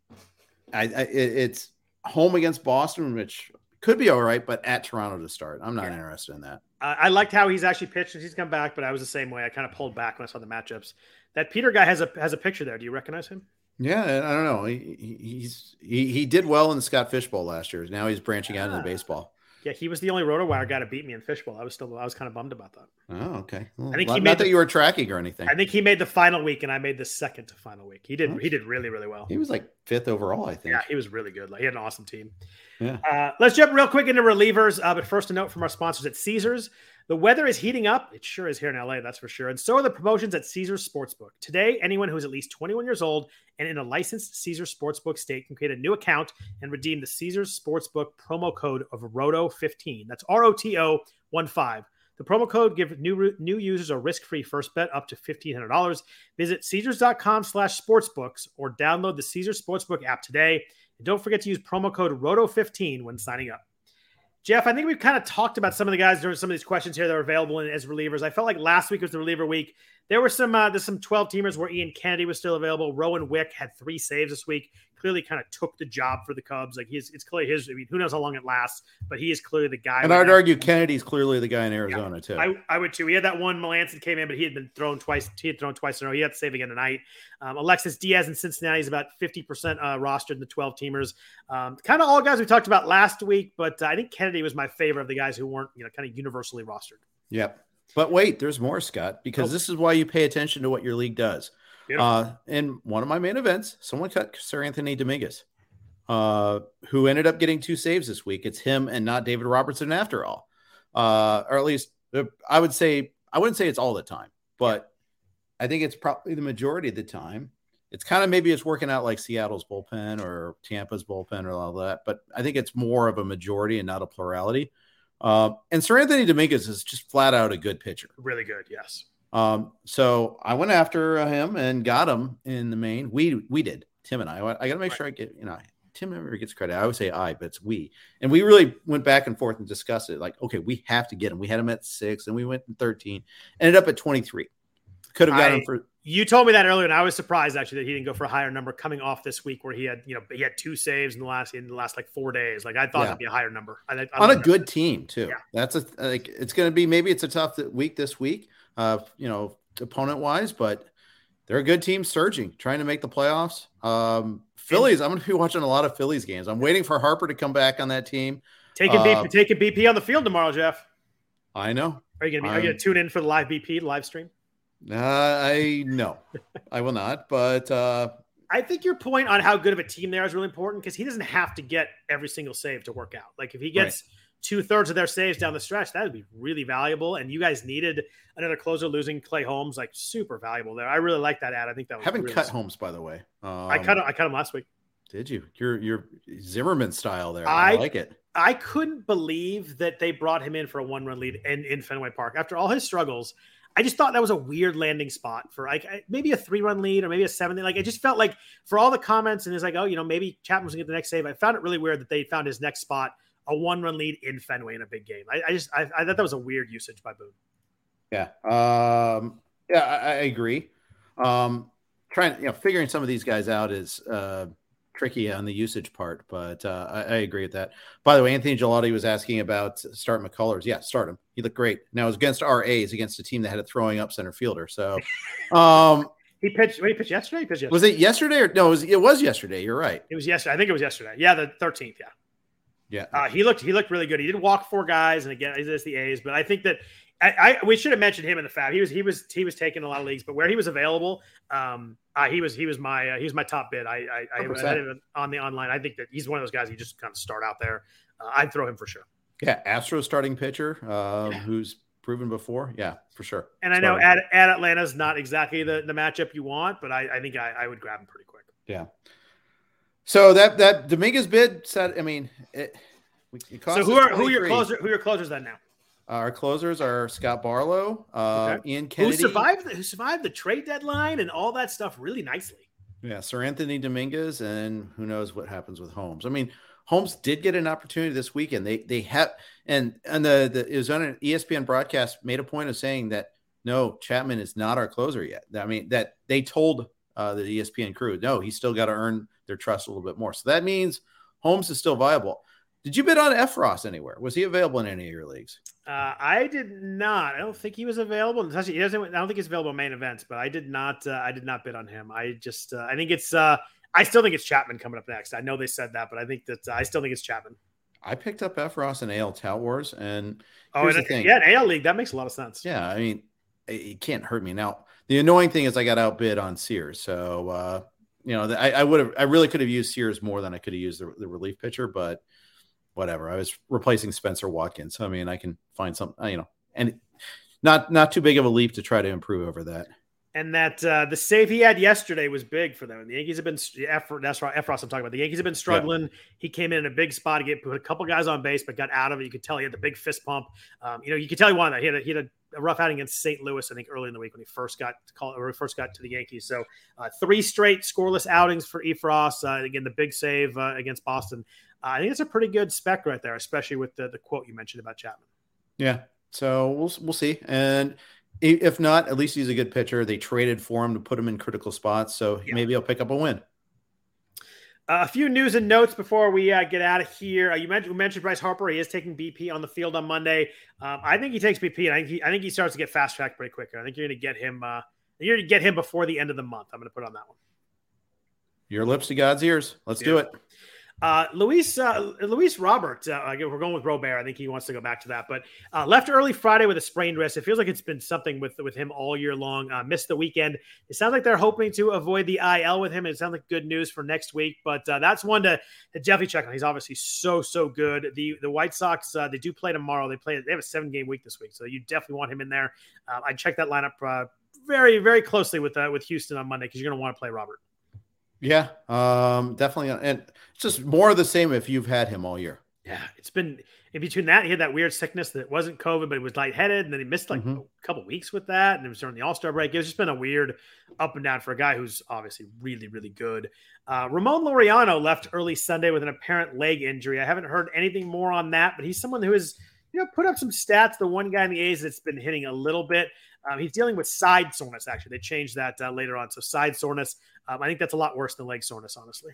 C: I, I, it's home against Boston, which could be all right, but at Toronto to start. I'm not yeah. interested in that.
B: I liked how he's actually pitched since he's come back, but I was the same way. I kind of pulled back when I saw the matchups. That Peter guy has a has a picture there. Do you recognize him?
C: Yeah, I don't know. He, he's he, he did well in the Scott Fish Bowl last year. Now he's branching yeah. out into baseball.
B: Yeah, he was the only RotoWire guy to beat me in fishbowl. I was still, I was kind of bummed about that.
C: Oh, okay. Well, I think he made not the, that you were tracking or anything.
B: I think he made the final week, and I made the second to final week. He did, oh. he did really, really well.
C: He was like fifth overall, I think.
B: Yeah, he was really good. Like he had an awesome team. Yeah. Uh, let's jump real quick into relievers. Uh, but first, a note from our sponsors at Caesars. The weather is heating up. It sure is here in LA, that's for sure. And so are the promotions at Caesars Sportsbook. Today, anyone who is at least 21 years old and in a licensed Caesars Sportsbook state can create a new account and redeem the Caesars Sportsbook promo code of ROTO15. That's R O T O 1 5. The promo code gives new new users a risk-free first bet up to $1,500. Visit Caesars.com slash sportsbooks or download the Caesars Sportsbook app today. And don't forget to use promo code ROTO15 when signing up. Jeff, I think we've kind of talked about some of the guys during some of these questions here that are available as relievers. I felt like last week was the reliever week. There were some uh, there's some 12 teamers where Ian Kennedy was still available. Rowan Wick had three saves this week. Clearly, kind of took the job for the Cubs. Like he's it's clearly his. I mean, who knows how long it lasts, but he is clearly the guy.
C: And I'd argue Kennedy's clearly the guy in Arizona yeah, too.
B: I, I would too. He had that one Melancon came in, but he had been thrown twice. He had thrown twice in a row. He had to save again tonight. Um, Alexis Diaz in Cincinnati is about 50% uh, rostered in the 12 teamers. Um, kind of all guys we talked about last week, but uh, I think Kennedy was my favorite of the guys who weren't you know kind of universally rostered.
C: Yep. But wait, there's more, Scott, because oh. this is why you pay attention to what your league does. Uh, in one of my main events, someone cut Seranthony Dominguez, uh, who ended up getting two saves this week. It's him and not David Robertson after all. Uh, or at least uh, I would say, I wouldn't say it's all the time, but I think it's probably the majority of the time. It's kind of maybe it's working out like Seattle's bullpen or Tampa's bullpen or all that, but I think it's more of a majority and not a plurality. Uh, and Seranthony Dominguez is just flat out a good pitcher.
B: Really good, yes.
C: Um, so I went after him and got him in the main. We we did Tim and I. I got to make sure I get you know Tim never gets credit. I always say I, but it's we. And we really went back and forth and discussed it. Like, okay, we have to get him. We had him at six, and we went in thirteen. Ended up at twenty three. Could have got I, him for
B: you told me that earlier, and I was surprised actually that he didn't go for a higher number coming off this week where he had, you know, he had two saves in the last in the last like four days. Like I thought yeah. it'd be a higher number. I, I
C: On a good team too. Yeah. That's a like it's going to be maybe it's a tough week this week, uh, you know, opponent wise, but they're a good team surging, trying to make the playoffs. Um, Phillies, I'm going to be watching a lot of Phillies games. I'm waiting for Harper to come back on that team.
B: Taking uh, BP, taking BP on the field tomorrow, Jeff.
C: I know.
B: Are you going to be? Are you going to tune in for the live BP live stream?
C: Uh, I no, I will not. But uh,
B: I think your point on how good of a team they are is really important because he doesn't have to get every single save to work out. Like if he gets right. Two thirds of their saves down the stretch, that would be really valuable. And you guys needed another closer losing Clay Holmes, like super valuable there. I really like that ad. I think that was
C: haven't
B: really
C: cut Holmes by the way.
B: Um, I cut him. I cut him last week.
C: Did you? Your your Zimmerman style there. I, I like it.
B: I couldn't believe that they brought him in for a one run lead in, in Fenway Park after all his struggles. I just thought that was a weird landing spot for like maybe a three run lead or maybe a seven. Like it just felt like for all the comments and it's like, oh, you know, maybe Chapman's gonna get the next save. I found it really weird that they found his next spot a one run lead in Fenway in a big game. I, I just I, I, thought that was a weird usage by Boone.
C: Yeah, um, yeah, I, I agree. Um, trying you know figuring some of these guys out is uh, tricky on the usage part, but uh, I, I, agree with that. By the way, Anthony Gelati was asking about start McCullers. Yeah, start him. He looked great. Now it was against RAs, against a team that had a throwing up center fielder. So um,
B: he pitched. He pitched yesterday. He pitched yesterday.
C: Was it yesterday or no? It was, it was yesterday. You're right.
B: It was yesterday. I think it was yesterday. Yeah, the 13th. Yeah.
C: Yeah.
B: Uh, he looked. He looked really good. He did walk four guys, and again, it's the A's. But I think that I, I, we should have mentioned him in the FAAB. He was he was he was taking a lot of leagues, but where he was available, um, uh, he was he was my uh, he was my top bid. I I, I, I on the online. I think that he's one of those guys you just kind of start out there. Uh, I'd throw him for sure.
C: Yeah, Astro starting pitcher, um, yeah. who's proven before. Yeah, for sure.
B: And I know at, at Atlanta's not exactly the, the matchup you want, but I, I think I, I would grab him pretty quick.
C: Yeah. So that that Dominguez bid said, I mean, it,
B: it so who are who are your closer who are your closers then now?
C: Our closers are Scott Barlow, uh, okay. Ian Kennedy,
B: who survived the, who survived the trade deadline and all that stuff really nicely.
C: Yeah, Seranthony Dominguez, and who knows what happens with Holmes. I mean, Holmes did get an opportunity this weekend. They they have and and the, the it was on an ESPN broadcast made a point of saying that no, Chapman is not our closer yet. I mean that they told uh, the ESPN crew, no, he's still got to earn their trust a little bit more. So that means Holmes is still viable. Did you bid on Effross anywhere? Was he available in any of your leagues?
B: Uh, I did not. I don't think he was available. Actually, he doesn't. I don't think he's available in main events. But I did not. Uh, I did not bid on him. I just. Uh, I think it's. Uh, I still think it's Chapman coming up next. I know they said that, but I think that uh, I still think it's Chapman.
C: I picked up Effross and AL Tout Wars, and
B: oh, and, yeah, AL League that makes a lot of sense.
C: Yeah, I mean, it can't hurt me now. The annoying thing is I got outbid on Sears, so uh, you know I, I would have. I really could have used Sears more than I could have used the, the relief pitcher, but whatever. I was replacing Spenser Watkins. I mean, I can find some, you know, and not not too big of a leap to try to improve over that.
B: And that uh, the save he had yesterday was big for them. The Yankees have been Effross, that's right, Effross I'm talking about. The Yankees have been struggling. Yeah. He came in in a big spot to get put a couple guys on base, but got out of it. You could tell he had the big fist pump. Um, you know, you could tell he wanted that. He had a, he had a a rough outing against St. Louis, I think, early in the week when he first got to call or first got to the Yankees. So uh, three straight scoreless outings for Effross. Uh, again, the big save uh, against Boston. Uh, I think it's a pretty good spec right there, especially with the, the quote you mentioned about Chapman.
C: Yeah. So we'll we'll see. And if not, at least he's a good pitcher. They traded for him to put him in critical spots, so yeah. maybe he'll pick up a win.
B: Uh, a few news and notes before we uh, get out of here. Uh, you mentioned, mentioned Bryce Harper. He is taking BP on the field on Monday. Um, I think he takes BP, and I think he, I think he starts to get fast tracked pretty quicker. I think you're going to get him. Uh, you're going to get him before the end of the month. I'm going to put on that one.
C: Your lips to God's ears. Let's yeah. do it.
B: Uh, Luis uh, Luis Robert, uh, we're going with Robert. I think he wants to go back to that, but uh, left early Friday with a sprained wrist. It feels like it's been something with with him all year long. Uh, missed the weekend. It sounds like they're hoping to avoid the IL with him. It sounds like good news for next week, but uh, that's one to, to definitely check on. He's obviously so so good. The the White Sox uh, they do play tomorrow. They play they have a seven game week this week, so you definitely want him in there. Uh, I check that lineup very very closely with with Houston on Monday because you're going to want to play Robert.
C: Yeah, um, definitely, and it's just more of the same if you've had him all year.
B: Yeah, it's been in between that he had that weird sickness that wasn't COVID, but he was lightheaded, and then he missed like mm-hmm. a couple weeks with that, and it was during the All Star break. It's just been a weird up and down for a guy who's obviously really, really good. Uh, Ramon Laureano left early Sunday with an apparent leg injury. I haven't heard anything more on that, but he's someone who has you know put up some stats. The one guy in the A's that's been hitting a little bit. Um, he's dealing with side soreness. Actually, they changed that uh, later on. So side soreness. Um, I think that's a lot worse than leg soreness, honestly.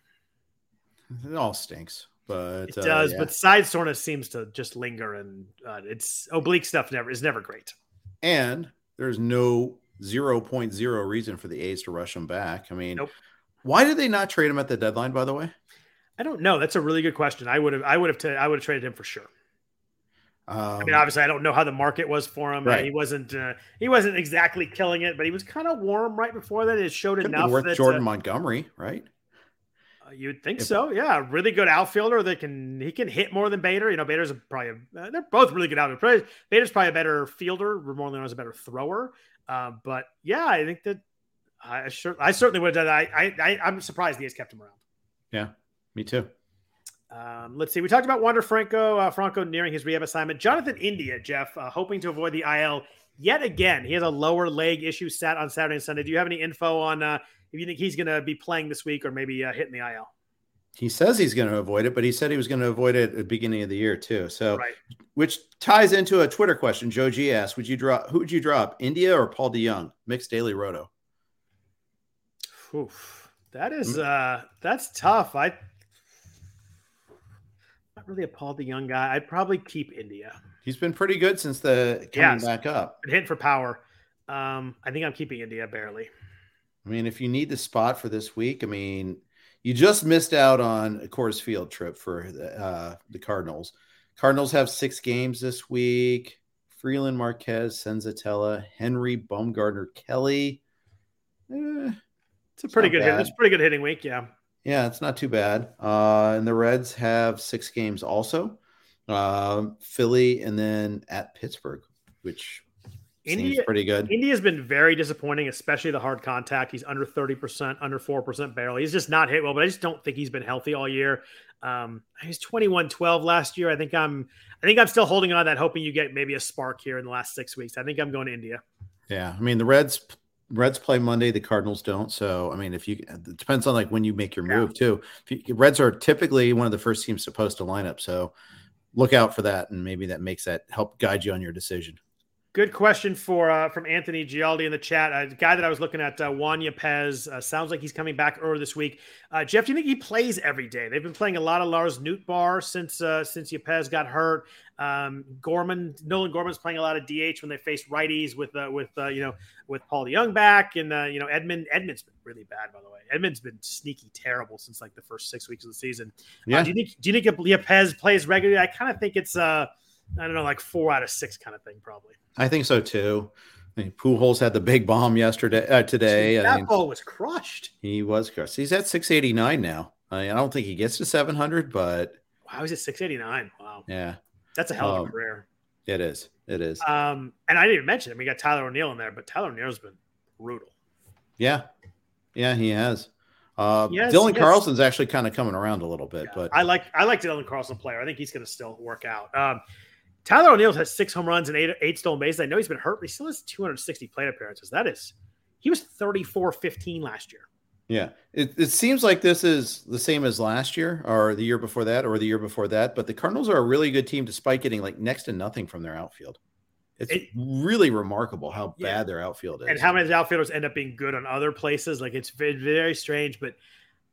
C: It all stinks, but
B: it does. Uh, yeah. But side soreness seems to just linger, and uh, it's oblique stuff. Never is never great.
C: And there's no 0.0 reason for the A's to rush him back. I mean, nope. why did they not trade him at the deadline? By the way,
B: I don't know. That's a really good question. I would have. I would have. T- I would have traded him for sure. Um, I mean, obviously, I don't know how the market was for him. Right. He wasn't. Uh, he wasn't exactly killing it, but he was kind of warm right before that. It showed Could enough.
C: Worth that, Jordan uh, Montgomery, right?
B: Uh, you'd think if, so, yeah. Really good outfielder that can he can hit more than Bader. You know, Bader's probably uh, they're both really good outfielders. Bader's probably a better fielder. more than Ramon is a better thrower. Uh, but yeah, I think that I sure I certainly would have done that. I, I I'm surprised the A's kept him around.
C: Yeah, me too.
B: Um, let's see. We talked about Wander Franco, uh, Franco nearing his rehab assignment. Jonathan India, Jeff, uh, hoping to avoid the IL yet again. He has a lower leg issue sat on Saturday and Sunday. Do you have any info on uh, if you think he's going to be playing this week or maybe uh, hitting the IL?
C: He says he's going to avoid it, but he said he was going to avoid it at the beginning of the year too. So, right. which ties into a Twitter question. Joe G asked, "Would you drop? Who would you drop? India or Paul DeJong? Mixed daily roto."
B: Oof, that is mm. uh, that's tough. I not really a Paul DeJong guy. I'd probably keep India.
C: He's been pretty good since the coming yes. back up.
B: Hit for power. Um, I think I'm keeping India barely.
C: I mean, if you need the spot for this week, I mean, you just missed out on a Coors Field trip for the, uh, the Cardinals. Cardinals have six games this week. Freeland, Marquez, Senzatela, Henry, Bumgarner, Kelly.
B: Eh, it's a pretty good hit. It's a pretty good hitting week. Yeah.
C: Yeah, it's not too bad. Uh, and the Reds have six games also. Uh, Philly and then at Pittsburgh, which India, seems pretty good.
B: India's been very disappointing, especially the hard contact. He's under 30%, under 4% barrel. He's just not hit well, but I just don't think he's been healthy all year. Um, he was 21-12 last year. I think I'm I think I'm still holding on that, hoping you get maybe a spark here in the last six weeks. I think I'm going to India.
C: Yeah. I mean, the Reds Reds play Monday, the Cardinals don't. So, I mean, if you it depends on like when you make your move yeah. too. You, Reds are typically one of the first teams supposed to line up. so look out for that, and maybe that makes that help guide you on your decision.
B: Good question for uh, from Anthony Gialdi in the chat. A guy that I was looking at, uh, Juan Yepez, uh, sounds like he's coming back earlier this week. Uh, Jeff, do you think he plays every day? They've been playing a lot of Lars Nootbaar since uh, since Yepez got hurt. Um, Gorman, Nolan Gorman's playing a lot of DH when they face righties with uh, with uh, you know with Paul DeJong back, and uh, you know Edman Edman's been really bad by the way. Edman's been sneaky terrible since like the first six weeks of the season. Uh, yeah. do you think do you think Yepez plays regularly? I kind of think it's uh I don't know like four out of six kind of thing probably.
C: I think so too. I mean, Pujols had the big bomb yesterday. Uh, today,
B: that
C: I mean,
B: ball was crushed.
C: He was crushed. He's at 689 now. I, mean, I don't think he gets to 700, but
B: wow, he's at 689. Wow.
C: Yeah,
B: that's a hell of a um, career.
C: It is. It is.
B: Um, and I didn't even mention it. We got Tyler O'Neill in there, but Tyler O'Neill's been brutal.
C: Yeah, yeah, he has. Uh,
B: Yes,
C: Dylan
B: yes.
C: Carlson's actually kind of coming around a little bit, but
B: I like I like Dylan Carlson player. I think he's going to still work out. Um, Tyler O'Neill has six home runs and eight eight stolen bases. I know he's been hurt, but he still has 260 plate appearances. That is, he was 34-15 last year.
C: yeah, it, it seems like this is the same as last year or the year before that or the year before that. But the Cardinals are a really good team despite getting like next to nothing from their outfield. It's
B: It-
C: really remarkable how
B: Yeah.
C: bad their outfield is.
B: and how many outfielders end up being good on other places. Like it's very, very strange. But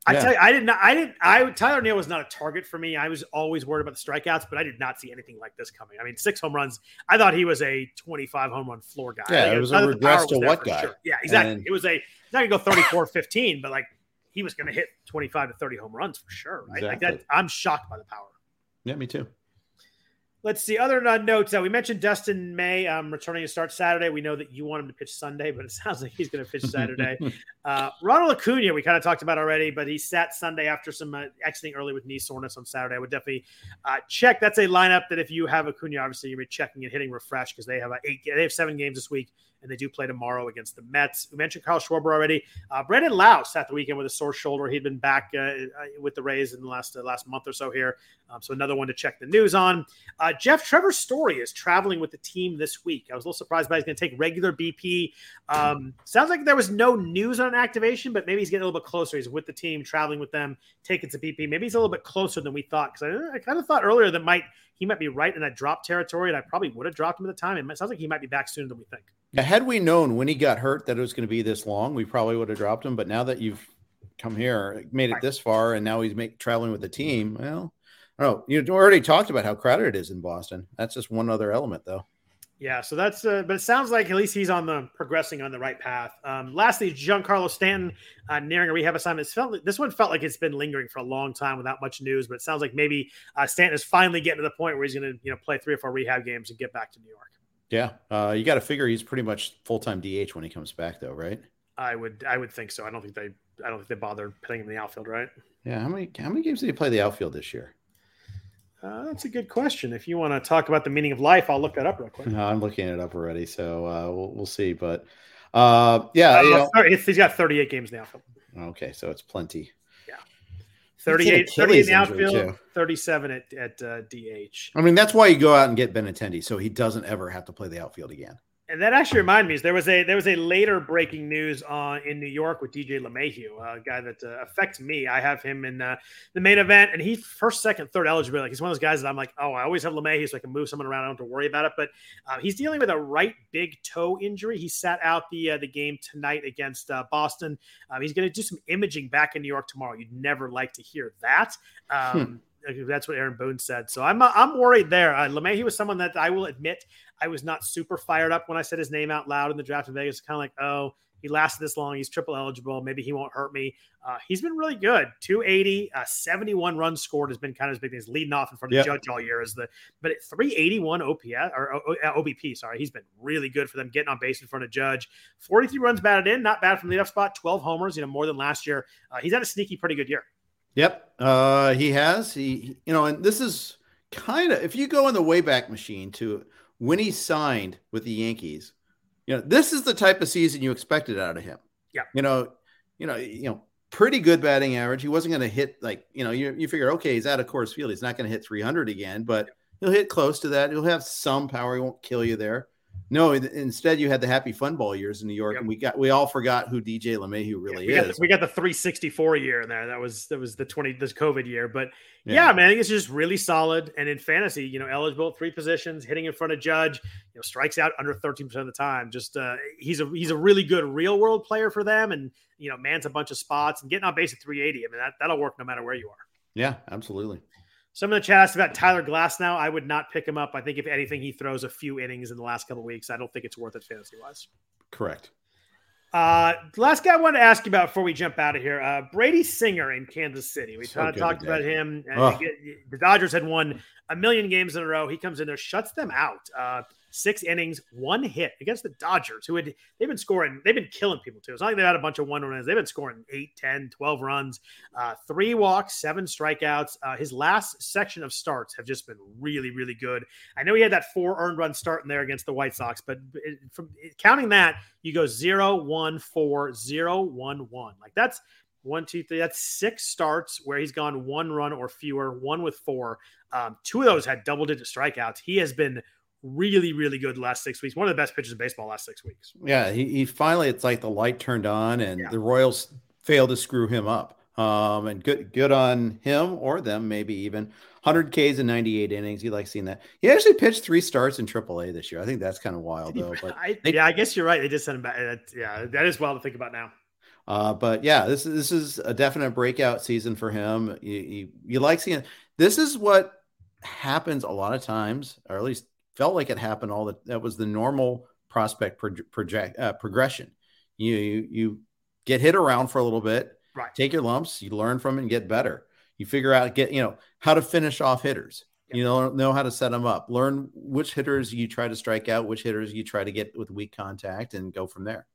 B: I
C: Yeah.
B: tell you, I did not. I didn't. I Tyler O'Neill was not a target for me. I was always worried about the strikeouts, but I did not see anything like this coming. I mean, six home runs. I thought he was a 25 home run floor guy.
C: Yeah,
B: think
C: it was a regress to what guy?
B: sure. Yeah, exactly.
C: And-
B: it was a. Not gonna go 34 15, but like he was gonna hit 25 to 30 home runs for sure. Right? Like that. I'm shocked by the power.
C: yeah, me too.
B: Let's see. Other notes. Uh, we mentioned Dustin May um, returning to start Saturday. We know that you want him to pitch Sunday, but it sounds like he's going to pitch Saturday. uh, Ronald Acuna, we kind of talked about already, but he sat Sunday after some uh, exiting early with knee soreness on Saturday. I would definitely uh, check. That's a lineup that if you have Acuna, obviously you're checking and hitting refresh because they have uh, eight. They have seven games this week, and they do play tomorrow against the Mets. We mentioned Kyle Schwarber already. Uh, Brandon Lowe sat the weekend with a sore shoulder. He'd been back uh, uh, with the Rays in the last uh, last month or so here, um, so another one to check the news on. Uh, Jeff Trevor Story is traveling with the team this week. I was a little surprised by he's going to take regular BP. Um, sounds like there was no news on activation, but maybe he's getting a little bit closer. He's with the team, traveling with them, taking some BP. Maybe he's a little bit closer than we thought because I, I kind of thought earlier that might he might be right in that drop territory, and I probably would have dropped him at the time. It sounds like he might be back sooner than we think.
C: Yeah, had we known when he got hurt that it was going to be this long, we probably would have dropped him. But now that you've come here, made it this far, and now he's make, traveling with the team, well, I don't know. You already talked about how crowded it is in Boston. That's just one other element, though.
B: Yeah, so that's uh, but it sounds like at least he's on the progressing on the right path. Um, lastly, Giancarlo Stanton uh, nearing a rehab assignment. It's felt this one felt like it's been lingering for a long time without much news, but it sounds like maybe uh, Stanton is finally getting to the point where he's going to you know play three or four rehab games and get back to New York.
C: Yeah, uh, you got to figure he's pretty much full time DH when he comes back, though, right?
B: I would I would think so. I don't think they I don't think they bother putting him in the outfield, right?
C: Yeah. How many how many games did he play the outfield this year?
B: Uh, that's a good question. If you want to talk about the meaning of life, I'll look that up real quick.
C: No, I'm looking it up already, so uh, we'll, we'll see. But uh, yeah,
B: Uh,
C: you know,
B: he's got 38 games in the outfield.
C: okay, so it's plenty.
B: 38, 30 in the outfield,
C: too.
B: 37 at, at uh, DH.
C: I mean, that's why you go out and get Benintendi, so he doesn't ever have to play the outfield again.
B: And that actually reminded me, is there was a there was a later breaking news on in New York with DJ LeMahieu, a guy that uh, affects me. I have him in uh, the main event, and he's first, second, third eligible. Like he's one of those guys that I'm like, oh, I always have LeMahieu, so I can move someone around. I don't have to worry about it. But uh, he's dealing with a right big toe injury. He sat out the uh, the game tonight against uh, Boston. Um, he's going to do some imaging back in New York tomorrow. You'd never like to hear that. Um, That's what Aaron Boone said. So I'm I'm worried there. Uh, LeMahieu was someone that I will admit I was not super fired up when I said his name out loud in the draft in Vegas. Kind of like, oh, he lasted this long. He's triple eligible. Maybe he won't hurt me. Uh, he's been really good. 280, uh, 71 runs scored has been kind of his big thing. He's leading off in front of
C: Yep.
B: Judge all year is the, but at 381 OPS or O- O- OBP, sorry, he's been really good for them getting on base in front of Judge. 43 runs batted in, not bad from the leadoff spot. 12 homers, you know, more than last year. Uh, he's had a sneaky, pretty good year.
C: Yep, uh, he has. He, you know, and this is kind of if you go in the Wayback Machine to when he signed with the Yankees, you know, this is the type of season you expected out of him.
B: Yeah.
C: you know, you know, you know, pretty good batting average. He wasn't going to hit like you know, you you figure okay, he's out of Coors Field. He's not going to hit 300 again, but he'll hit close to that. He'll have some power. He won't kill you there. No, instead you had the happy fun ball years in New York,
B: Yep.
C: and we got we all forgot who DJ LeMahieu really
B: we got,
C: is.
B: the, we got the 364 year in there. That was that was the 20 this COVID year. But yeah, man, I think it's just really solid. And in fantasy, you know, eligible three positions, hitting in front of Judge, you know, strikes out under 13% of the time. Just uh he's a he's a really good real world player for them and you know, mans a bunch of spots and getting on base at 380. I mean, that, that'll work no matter where you are.
C: yeah, absolutely.
B: Some of the chat asked about Tyler Glasnow. I would not pick him up. I think if anything, he throws a few innings in the last couple weeks. I don't think it's worth it fantasy wise.
C: Correct.
B: Uh, last guy I wanted to ask you about before we jump out of here, uh, Brady Singer in Kansas City. We
C: So
B: kind of talked about him. the Dodgers had won a million games in a row. He comes in there, shuts them out. Uh, six innings, one hit against the Dodgers, who had they've been scoring, they've been killing people too. It's not like they've had a bunch of one runs. They've been scoring 8, 10, 12 runs, uh, three walks, seven strikeouts. Uh, his last section of starts have just been really, really good. I know he had that four earned run start in there against the White Sox, but it, from counting that, you go zero, one, four, zero, one, one. Like that's one, two, three. That's six starts where he's gone one run or fewer, one with four. Um, two of those had double digit strikeouts. He has been really, really good last six weeks. One of the best pitchers in baseball last six weeks.
C: Yeah, he, he finally it's like the light turned on and yeah. the Royals failed to screw him up. Um, and good good on him or them, maybe even 100 Ks in 98 innings. You like seeing that. He actually pitched three starts in AAA this year. I think that's kind of wild, though. But
B: I, they, yeah, I guess you're right. They just sent him back. yeah, that is wild to think about now.
C: Uh, but yeah, this is this is a definite breakout season for him. You, you, you like seeing this is what happens a lot of times, or at least felt like it happened all that. That was the normal prospect pro- project uh, progression. You, you you get hit around for a little bit,
B: right?
C: Take your lumps, you learn from it and get better. You figure out get you know how to finish off hitters. You know know how to set them up. Learn which hitters you try to strike out, which hitters you try to get with weak contact, and go from there.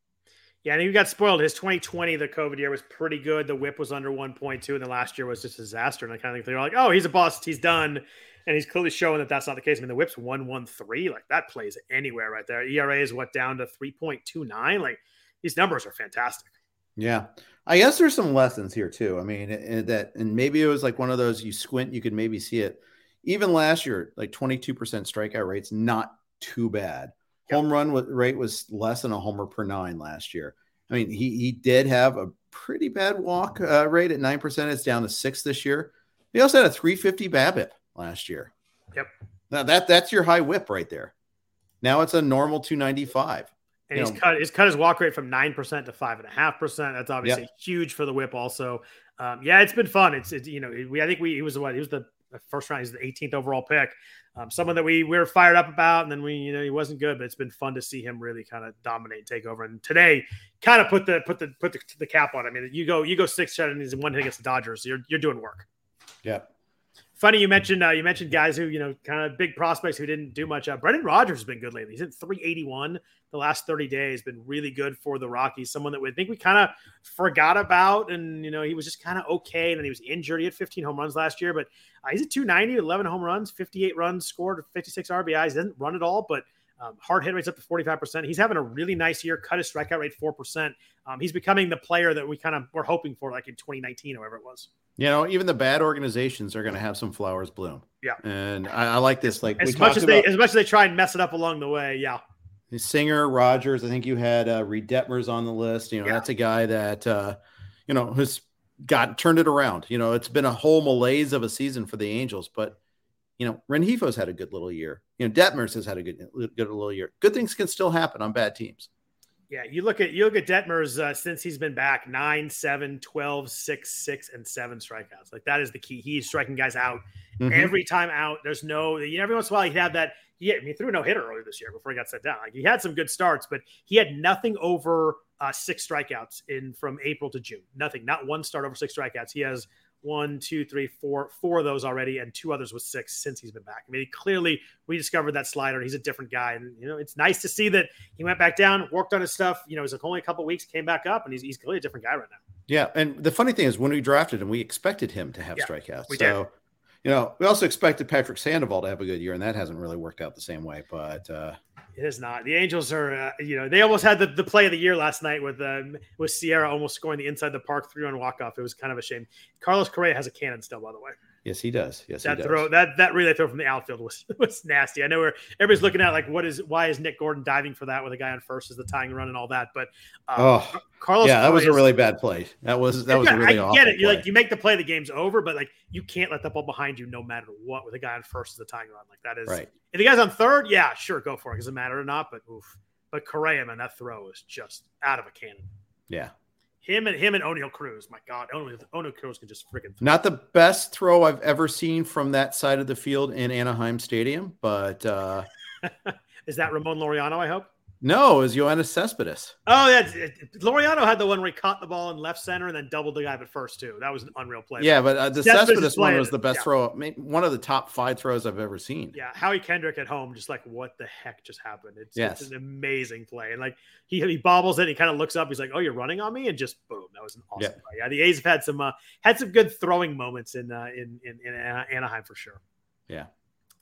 B: Yeah, and he got spoiled. His 2020, the COVID year, was pretty good. The whip was under 1.2, and the last year was just a disaster. And I kind of think they're like, oh, he's a bust. He's done. And he's clearly showing that that's not the case. I mean, the whip's 113. Like, that plays anywhere right there. ERA is what, down to 3.29? Like, these numbers are fantastic.
C: Yeah. I guess there's some lessons here, too. I mean, that, and maybe it was like one of those you squint, you could maybe see it. Even last year, like 22% strikeout rates, not too bad. Home run rate was less than a homer per nine last year. I mean, he he did have a pretty bad walk uh, rate at nine percent. It's down to six this year. He also had a 350 BABIP last year.
B: Yep.
C: Now that that's your high whip right there. Now it's a normal 295.
B: And he's know, cut he's cut his walk rate from nine percent to five and a half percent. That's obviously yep. huge for the whip. Also, um, yeah, it's been fun. It's, it's you know we I think we he was what he was the first round. He's the 18th overall pick um, someone that we, we were fired up about, and then we, you know, he wasn't good, but it's been fun to see him really kind of dominate and take over. And today, kind of put the put the put the, the cap on. I mean, you go you go six innings and he's one hit against the Dodgers, you're you're doing work.
C: Yeah.
B: Funny you mentioned uh, you mentioned guys who you know kind of big prospects who didn't do much. Uh, Brendan Rodgers has been good lately. He's at 381 the last 30 days. Been really good for the Rockies. Someone that we think we kind of forgot about, and you know he was just kind of okay. And then he was injured. He had 15 home runs last year, but uh, he's at 290, 11 home runs, 58 runs scored, 56 RBIs. Didn't run at all, but um, hard hit rate's up to 45%. He's having a really nice year, cut his strikeout rate 4%. Um, he's becoming the player that we kind of were hoping for, like in 2019 or whatever it was.
C: You know, even the bad organizations are going to have some flowers bloom.
B: Yeah,
C: and I, I like this. Like
B: as much as they, as much as they try and mess it up along the way. Yeah,
C: Singer, Rodgers. I think you had uh, Reid Detmers on the list. You know, yeah. that's a guy that uh, you know has got turned it around. You know, it's been a whole malaise of a season for the Angels, but you know, Rengifo's had a good little year. You know, Detmers has had a good good little year. Good things can still happen on bad teams.
B: Yeah, you look at you look at Detmers uh, since he's been back 9, 7, 12, 6, 6, and 7 strikeouts. Like that is the key. He's striking guys out mm-hmm. every time out. There's no you know, every once in a while he had that. He, had, he threw no hitter earlier this year before he got set down. Like he had some good starts, but he had nothing over uh, six strikeouts in from April to June. Nothing, not one start over six strikeouts. He has one, two, three, four, four of those already, and two others with six since he's been back. I mean, clearly we discovered that slider. He's a different guy, and you know it's nice to see that he went back down, worked on his stuff. You know, it was only a couple weeks, came back up, and he's he's clearly a different guy right now.
C: Yeah, and the funny thing is, when we drafted him, we expected him to have yeah, strikeouts.
B: We
C: so,
B: did.
C: You know, we also expected Patrick Sandoval to have a good year, and that hasn't really worked out the same way. But uh,
B: it is not. The Angels are, uh, you know, they almost had the, the play of the year last night with um, with Sierra almost scoring the inside the park three run walk off. It was kind of a shame. Carlos Correa has a cannon still, by the way.
C: Yes, he does. Yes,
B: that
C: does.
B: throw that that relay throw from the outfield was was nasty. I know where everybody's looking at like what is why is Nick Gordon diving for that with a guy on first as the tying run and all that, but
C: um, oh Carlos, yeah, that was a really bad play. That was that was yeah, really I get it.
B: You like you make the play, the game's over, but like you can't let the ball behind you no matter what with a guy on first as the tying run. Like that is
C: right.
B: If the guy's on third, yeah, sure, go for it. Doesn't matter or not, but oof. But Correa, man, that throw is just out of a cannon.
C: Yeah,
B: him and him and Oneil Cruz. My God, Oneil, Oneil Cruz can just freaking.
C: Not the best throw I've ever seen from that side of the field in Anaheim Stadium, but uh,
B: is that Ramon Laureano? I hope.
C: No, it was Yoenis Cespedes.
B: Oh, yeah. Laureano had the one where he caught the ball in left center and then doubled the guy at first too. That was an unreal play.
C: Yeah, but uh, the
B: Cespedes
C: Cespedes one was the best
B: Yeah.
C: throw, I mean, one of the top five throws I've ever seen.
B: Yeah, Howie Kendrick at home, just like what the heck just happened? It's,
C: Yes.
B: it's an amazing play, and like he he bobbles it, and he kind of looks up, he's like, "Oh, you're running on me," and just boom, that was an awesome
C: Yeah.
B: play. Yeah, the A's have had some uh, had some good throwing moments in uh, in, in in Anaheim for sure.
C: Yeah.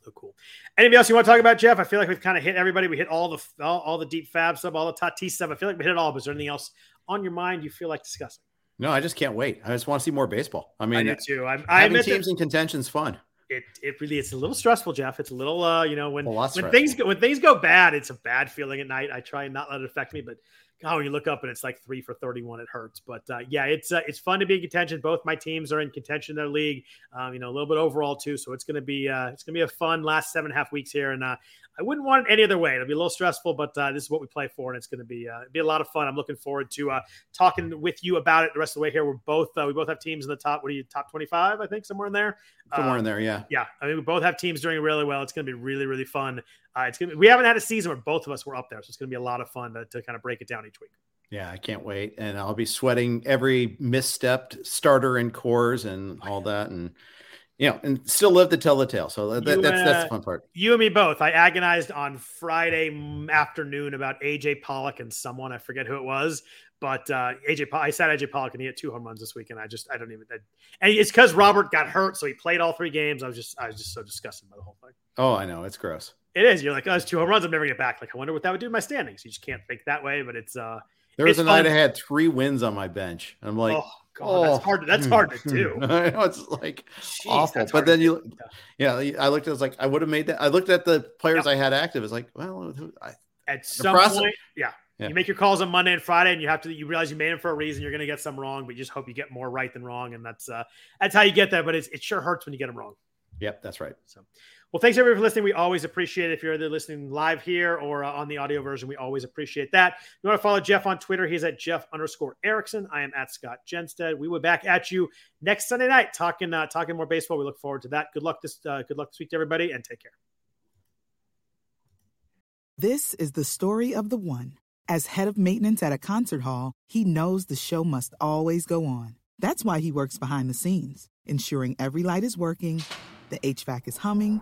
B: So cool. Anybody else you want to talk about, Jeff? I feel like we've kind of hit everybody. We hit all the all, all the deep FAAB stuff, all the Tatis stuff. I feel like we hit it all. But is there anything else on your mind you feel like discussing?
C: No, I just can't wait. I just want to see more baseball. I
B: I
C: mean,
B: do too. I'm, I
C: having
B: admit that-
C: teams in contention's fun.
B: it it really it's a little stressful, Jeff. It's a little uh, you know, when when
C: stressful.
B: things go when things go bad, it's a bad feeling at night. I try and not let it affect me, but When you look up and it's like three for thirty-one, it hurts. But uh, yeah, it's uh, it's fun to be in contention. Both my teams are in contention in their league. Um, you know, a little bit overall too. So it's gonna be uh, it's gonna be a fun last seven and a half weeks here, and uh, I wouldn't want it any other way. It'll be a little stressful, but uh, this is what we play for, and it's gonna be uh, be a lot of fun. I'm looking forward to uh, talking with you about it the rest of the way here. We're both uh, we both have teams in the top. What are you top twenty-five? I think somewhere in there.
C: Somewhere in there, yeah.
B: yeah, I mean, we both have teams doing really well. It's going to be really, really fun. Uh, it's going to. We haven't had a season where both of us were up there, so it's going to be a lot of fun to, to kind of break it down each week.
C: Yeah, I can't wait. And I'll be sweating every misstepped starter and Coors and all that. And, you know, and still live to tell the tale. So that,
B: You,
C: that's, that's
B: uh,
C: the fun part.
B: You and me both. I agonized on Friday afternoon about AJ Pollock and someone I forget who it was, but uh, AJ. I said AJ Pollock and he had two home runs this week, and I just I don't even. I, and it's because Robert got hurt, so he played all three games. I was just I was just so disgusted by the whole thing.
C: Oh, I know. It's gross.
B: It is. You're like, oh, it's two home runs. I'm never gonna get back. Like, I wonder what that would do to my standings. You just can't think that way, but it's uh.
C: There was a night. I had three wins on my bench. I'm like,
B: oh god, that's hard. That's hard to do.
C: I know it's like
B: Jeez,
C: awful. But then you, yeah, I looked at was like, I would have made that. I looked at the players I had active. It's like, well, I,
B: at some
C: process-
B: point, yeah.
C: Yeah.
B: You make your calls on Monday and Friday, and you have to. You realize you made them for a reason. You're going to get some wrong, but you just hope you get more right than wrong, and that's uh, that's how you get that. But it's, it sure hurts when you get them wrong.
C: yep, that's right.
B: So, well, thanks everybody for listening. We always appreciate it. If you're either listening live here or uh, on the audio version, we always appreciate that. If You want to follow Jeff on Twitter? He's at Jeff underscore Erickson. I am at Scott Jenstad. We will be back at you next Sunday night talking uh, talking more baseball. We look forward to that. Good luck this uh, good luck this week to everybody, and take care.
D: This is the story of the one. As head of maintenance at a concert hall, he knows the show must always go on. That's why he works behind the scenes, ensuring every light is working, the HVAC is humming,